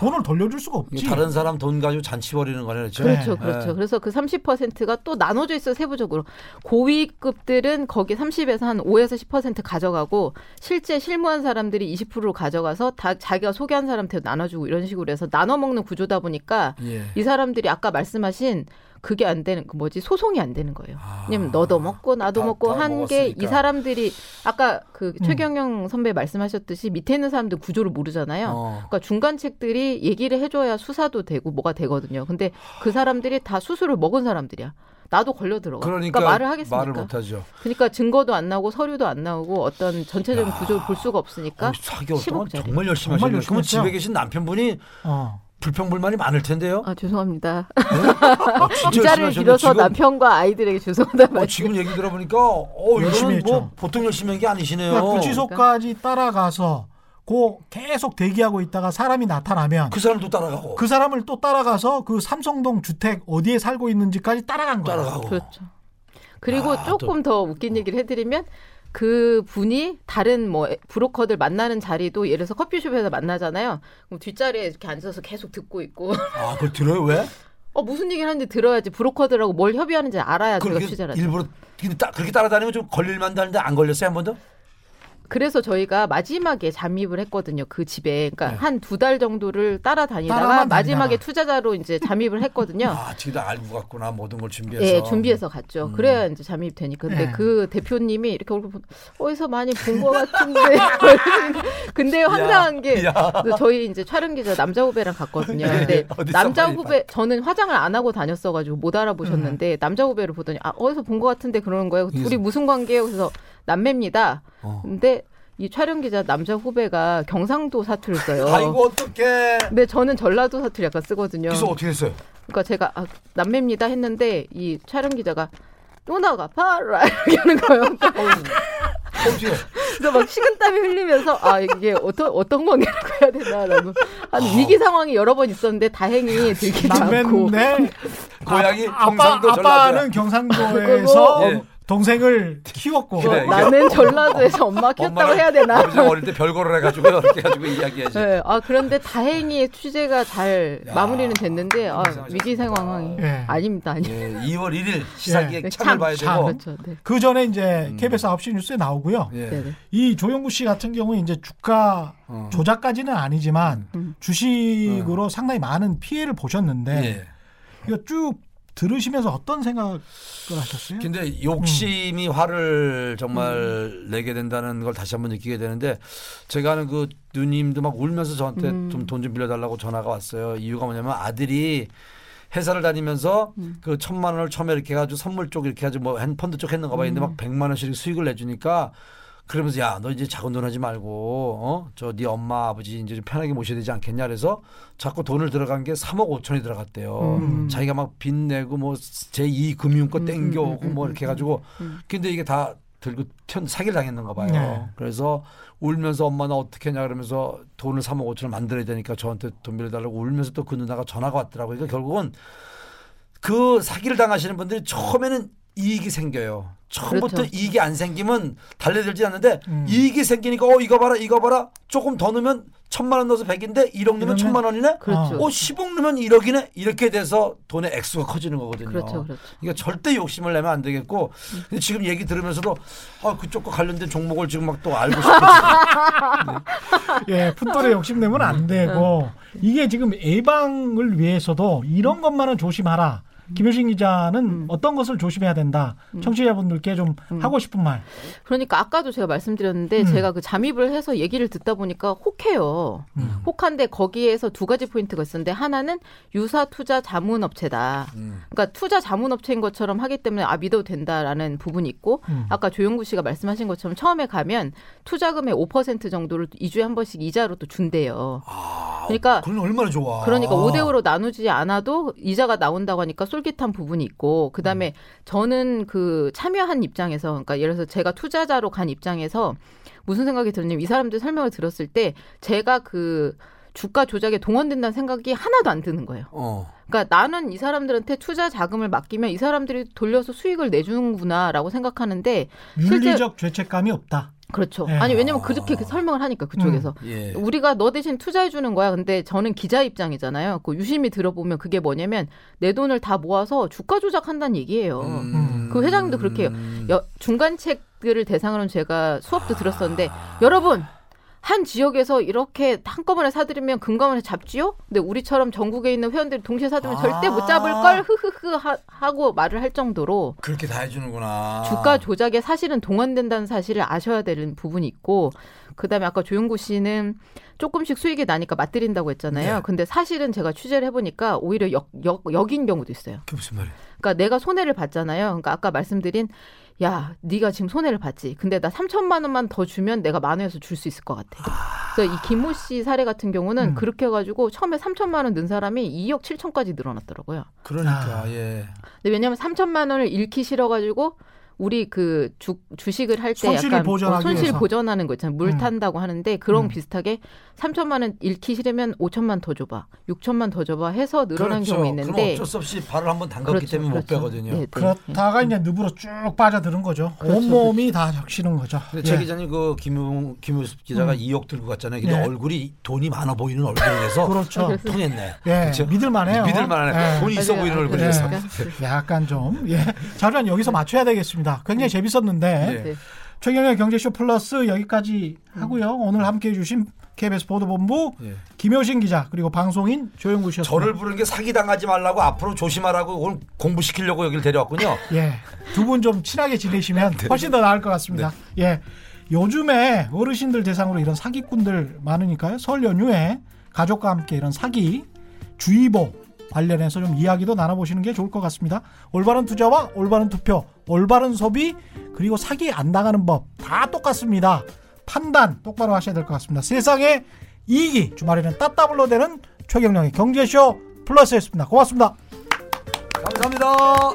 돈을 돌려줄 수가 없지. 다른 사람 돈 가지고 잔치 벌이는 거네 그렇죠? 그렇죠, 네. 그렇죠. 네. 그래서 그 30%가 또 나눠져 있어 요 세부적으로 고위급들은 거기 30에서 한 5에서 10% 가져가고 실제 실무한 사람들이 20%를 가져가서 다 자기가 소개한 사람한테 나눠주고 이런 식으로 해서 나눠 먹는 구조다 보니까 예. 이 사람들이 아까 말씀하신 그게 안 되는 그 뭐지 소송이 안 되는 거예요. 왜냐면 너도 먹고 나도 아. 다- 먹고 다한게 이. 사람들이 아까 그 음. 최경영 선배 말씀하셨듯이 밑에 있는 사람들 구조를 모르잖아요. 어. 그러니까 중간 책들이 얘기를 해줘야 수사도 되고 뭐가 되거든요. 근데 그 사람들이 다 수수를 먹은 사람들이야. 나도 걸려 들어가. 그러니까, 말을 하겠습니까? 말을 못하죠. 그러니까 증거도 안 나오고 서류도 안 나오고 어떤 전체적인 구조를 볼 수가 없으니까 어, 4개월 동안 10억짜리. 정말 열심히 하시네요. 그러면. 집에 계신 남편분이 어. 불평불만이 많을 텐데요. 아 죄송합니다. 어, 진짜 이 자리를 열심히 빌어서. 지금, 남편과 아이들에게 죄송하다 어, 말씀. 지금 얘기 들어보니까 어 열심히 뭐 했죠. 보통 열심히 한 게 아니시네요. 그러니까 구치소까지 따라가서 고 계속 대기하고 있다가 사람이 나타나면 그 사람도 따라가고 그 사람을 또 따라가서 그 삼성동 주택 어디에 살고 있는지까지 따라간 거야. 따라가고. 그렇죠. 그리고 아, 조금 더 웃긴 얘기를 해드리면 그 분이 다른 뭐 브로커들 만나는 자리도 예를 들어서 커피숍에서 만나잖아요. 그럼 뒷자리에 이렇게 앉아서 계속 듣고 있고 아 그걸 들어요 왜? 어 무슨 얘기를 하는지 들어야지 브로커들하고 뭘 협의하는지 알아야 제가 취재를 하죠. 일부러 근데 따, 그렇게 따라다니면 좀 걸릴만도 하는데 안 걸렸어요 한 번도? 그래서 저희가 마지막에 잠입을 했거든요. 그 집에. 그러니까 네. 한두 달 정도를 따라다니다가 마지막에. 투자자로 이제 잠입을 했거든요. 아 지금 다 알고 갔구나 모든 걸 준비해서. 예, 준비해서 갔죠. 음. 그래야 이제 잠입 되니까. 근데 네. 그 대표님이 이렇게 얼굴 보면 어디서 많이 본 것 같은데. 근데 황당한 게 야. 그 저희 이제 촬영 기자 남자 후배랑 갔거든요. 근데 어디서 남자 후배 저는 화장을 안 하고 다녔어 가지고 못 알아보셨는데 남자 후배를 보더니 아 어디서 본 것 같은데 그러는 거예요. 둘이 무슨 관계예요? 그래서 남매입니다. 어. 근데 이 촬영 기자 남자 후배가 경상도 사투를 써요. 아이고 어떡해. 근데 저는 전라도 사투리 약간 쓰거든요. 그래서 어떻게 했어요? 그러니까 제가 아, 남매입니다 했는데 이 촬영 기자가 누나가 봐라 이렇게 하는 거예요. 어떻게? 그래서 막 식은땀이 흘리면서 아 이게 어떤 어떤 관계라고 해야 되나라고 한 위기 상황이 여러 번 있었는데 다행히 들키지 않고 남매인데 고향이 아, 경상도 아빠, 전라도야. 아빠는 경상도에서 그리고- 예. 동생을 키웠고 그래. 뭐 나는 전라도에서 엄마 키웠다고 해야 되나? 어릴 때 별거를 해가지고 이렇게 해가지고 이야기하지. 네, 아 그런데 다행히 취재가 잘 야, 마무리는 됐는데 아. 위기 상황이 예. 아닙니다, 아니. 예, 2월 1일 시사기획 네, 참을 봐야 참. 되고. 그렇죠. 네. 그 전에 이제 음. KBS 9시 뉴스에 나오고요. 예. 네, 네. 이 조영구 씨 같은 경우에 이제 주가 어. 조작까지는 아니지만 음. 주식으로 상당히 많은 피해를 보셨는데 예. 이거 쭉 들으시면서 어떤 생각을 하셨어요? 근데 욕심이 화를 정말 음. 내게 된다는 걸 다시 한번 느끼게 되는데 제가 아는 그 누님도 막 울면서 저한테 음. 좀돈좀 빌려달라고 전화가 왔어요. 이유가 뭐냐면 아들이 회사를 다니면서 음. 그 천만 원을 처음에 이렇게 해가지고 선물 쪽 이렇게 해가지고 뭐 핸펀드 쪽 했는가 봐. 근데 음. 막 백만 원씩 수익을 내주니까 그러면서 야 너 이제 작은 돈 하지 말고 어 저 네 엄마 아버지 이제 좀 편하게 모셔야 되지 않겠냐 그래서 자꾸 돈을 들어간 게 3억 5천이 들어갔대요. 음. 자기가 막 빚 내고 뭐 제2 금융권 음, 땡겨오고 음, 음, 뭐 음, 이렇게 해가지고 음. 근데 이게 다 들고 튀 사기를 당했는가 봐요. 네. 그래서 울면서 엄마 나 어떻게 하냐 그러면서 돈을 3억 5천을 만들어야 되니까 저한테 돈 빌려달라고 울면서 또 그 누나가 전화가 왔더라고요. 그러니까 결국은 그 사기를 당하시는 분들이 처음에는 이익이 생겨요. 처음부터 그렇죠. 이익이 안 생기면 달래들지 않는데 음. 이익이 생기니까 어 이거 봐라 이거 봐라 조금 더 넣으면 천만 원 넣어서 백인데 1억 넣으면 천만 원이네. 그렇죠. 어 10억 넣으면 1억이네. 이렇게 돼서 돈의 액수가 커지는 거거든요. 그렇죠, 그렇죠. 그러니까 절대 욕심을 내면 안 되겠고 근데 지금 얘기 들으면서도 아 그쪽과 관련된 종목을 지금 막 또 알고 싶어. 예, 풋돌에 욕심 내면 안 되고 이게 지금 예방을 위해서도 이런 것만은 조심하라. 김효신 기자는 음. 어떤 것을 조심해야 된다. 청취자분들께 좀 하고 싶은 말. 그러니까 아까도 제가 말씀드렸는데 음. 제가 그 잠입을 해서 얘기를 듣다 보니까 혹해요. 음. 혹한데 거기에서 두 가지 포인트가 있었는데 하나는 유사 투자 자문업체다. 음. 그러니까 투자 자문업체인 것처럼 하기 때문에 아 믿어도 된다라는 부분이 있고 음. 아까 조영구 씨가 말씀하신 것처럼 처음에 가면 투자금의 5% 정도를 2주에 한 번씩 이자로 또 준대요. 아, 그러니까 그건 얼마나 좋아. 그러니까 5대 5로 나누지 않아도 이자가 나온다고 하니까 쫄깃한 부분이 있고 그다음에 저는 그 참여한 입장에서 그러니까 예를 들어서 제가 투자자로 간 입장에서 무슨 생각이 들었냐면 이 사람들 설명을 들었을 때 제가 그 주가 조작에 동원된다는 생각이 하나도 안 드는 거예요. 어. 그러니까 나는 이 사람들한테 투자 자금을 맡기면 이 사람들이 돌려서 수익을 내주는구나라고 생각하는데 윤리적 죄책감이 없다. 그렇죠. 네. 아니 왜냐면 그렇게 설명을 하니까 그쪽에서 예. 우리가 너 대신 투자해 주는 거야. 근데 저는 기자 입장이잖아요. 그 유심히 들어보면 그게 뭐냐면 내 돈을 다 모아서 주가 조작한다는 얘기예요. 음. 그 회장도 그렇게 해요. 여- 중간책들을 대상으로 제가 수업도 들었었는데 여러분 한 지역에서 이렇게 한꺼번에 사들이면 금감원에 잡지요? 근데 우리처럼 전국에 있는 회원들이 동시에 사들면 아. 절대 못 잡을 걸 흐흐흐 하, 하고 말을 할 정도로 그렇게 다 해주는구나. 주가 조작에 사실은 동원된다는 사실을 아셔야 되는 부분이 있고 그다음에 아까 조영구 씨는 조금씩 수익이 나니까 맞들인다고 했잖아요. 네. 근데 사실은 제가 취재를 해보니까 오히려 역, 역, 역인 경우도 있어요. 그게 무슨 말이야? 그러니까 내가 손해를 봤잖아요. 그러니까 아까 말씀드린 야, 네가 지금 손해를 봤지. 근데 나 3천만 원만 더 주면 내가 만 원에서 줄 수 있을 것 같아. 그래서 이 김모 씨 사례 같은 경우는 음. 그렇게 해가지고 처음에 3천만 원 는 사람이 2억 7천까지 늘어났더라고요. 그러니까 아. 예. 근데 왜냐하면 3천만 원을 잃기 싫어가지고 우리 그 주, 주식을 할 때 약간 보전하기 어, 손실 위해서. 보전하는 거 있잖아요. 물 음. 탄다고 하는데 그런 음. 비슷하게 3천만 원 잃기 싫으면 5천만 더 줘봐, 6천만 더 줘봐 해서 늘어난 그렇죠. 경우 그럼 있는데 어쩔 수 없이 발을 한번 담갔기 그렇죠, 때문에 못 그렇죠. 빼거든요. 네, 네. 그렇다가 이제 늪으로 쭉 빠져드는 거죠. 그렇죠, 온몸이 다 적시는 거죠. 예. 최 기자님 그 김우 김우습 기자가 음. 2억 들고 갔잖아요. 근데 네. 얼굴이 돈이 많아 보이는 얼굴이라서 그렇죠. 통했네. 예, 그렇죠? 믿을만해요. 믿을만하네. 예. 돈이 있어. 보이는 아, 얼굴이라서. 그러니까. 약간 좀 예. 자료는 여기서 맞춰야 되겠습니다. 굉장히 재밌었는데 네. 네. 최경영 경제쇼 플러스 여기까지 하고요. 오늘 함께해 주신 KBS 보도본부 예. 김효신 기자 그리고 방송인 조영구 씨였습니다. 저를 부른 게 사기 당하지 말라고 앞으로 조심하라고 오늘 공부시키려고 여기를 데려왔군요. 예. 두 분 좀 친하게 지내시면 훨씬 더 나을 것 같습니다. 예. 요즘에 어르신들 대상으로 이런 사기꾼들 많으니까요. 설 연휴에 가족과 함께 이런 사기 주의보 관련해서 좀 이야기도 나눠보시는 게 좋을 것 같습니다. 올바른 투자와 올바른 투표, 올바른 소비, 그리고 사기 안 당하는 법 다 똑같습니다. 판단 똑바로 하셔야 될 것 같습니다. 세상에 이익이 주말에는 따따블로 되는 최경령의 경제쇼 플러스였습니다. 고맙습니다. 감사합니다.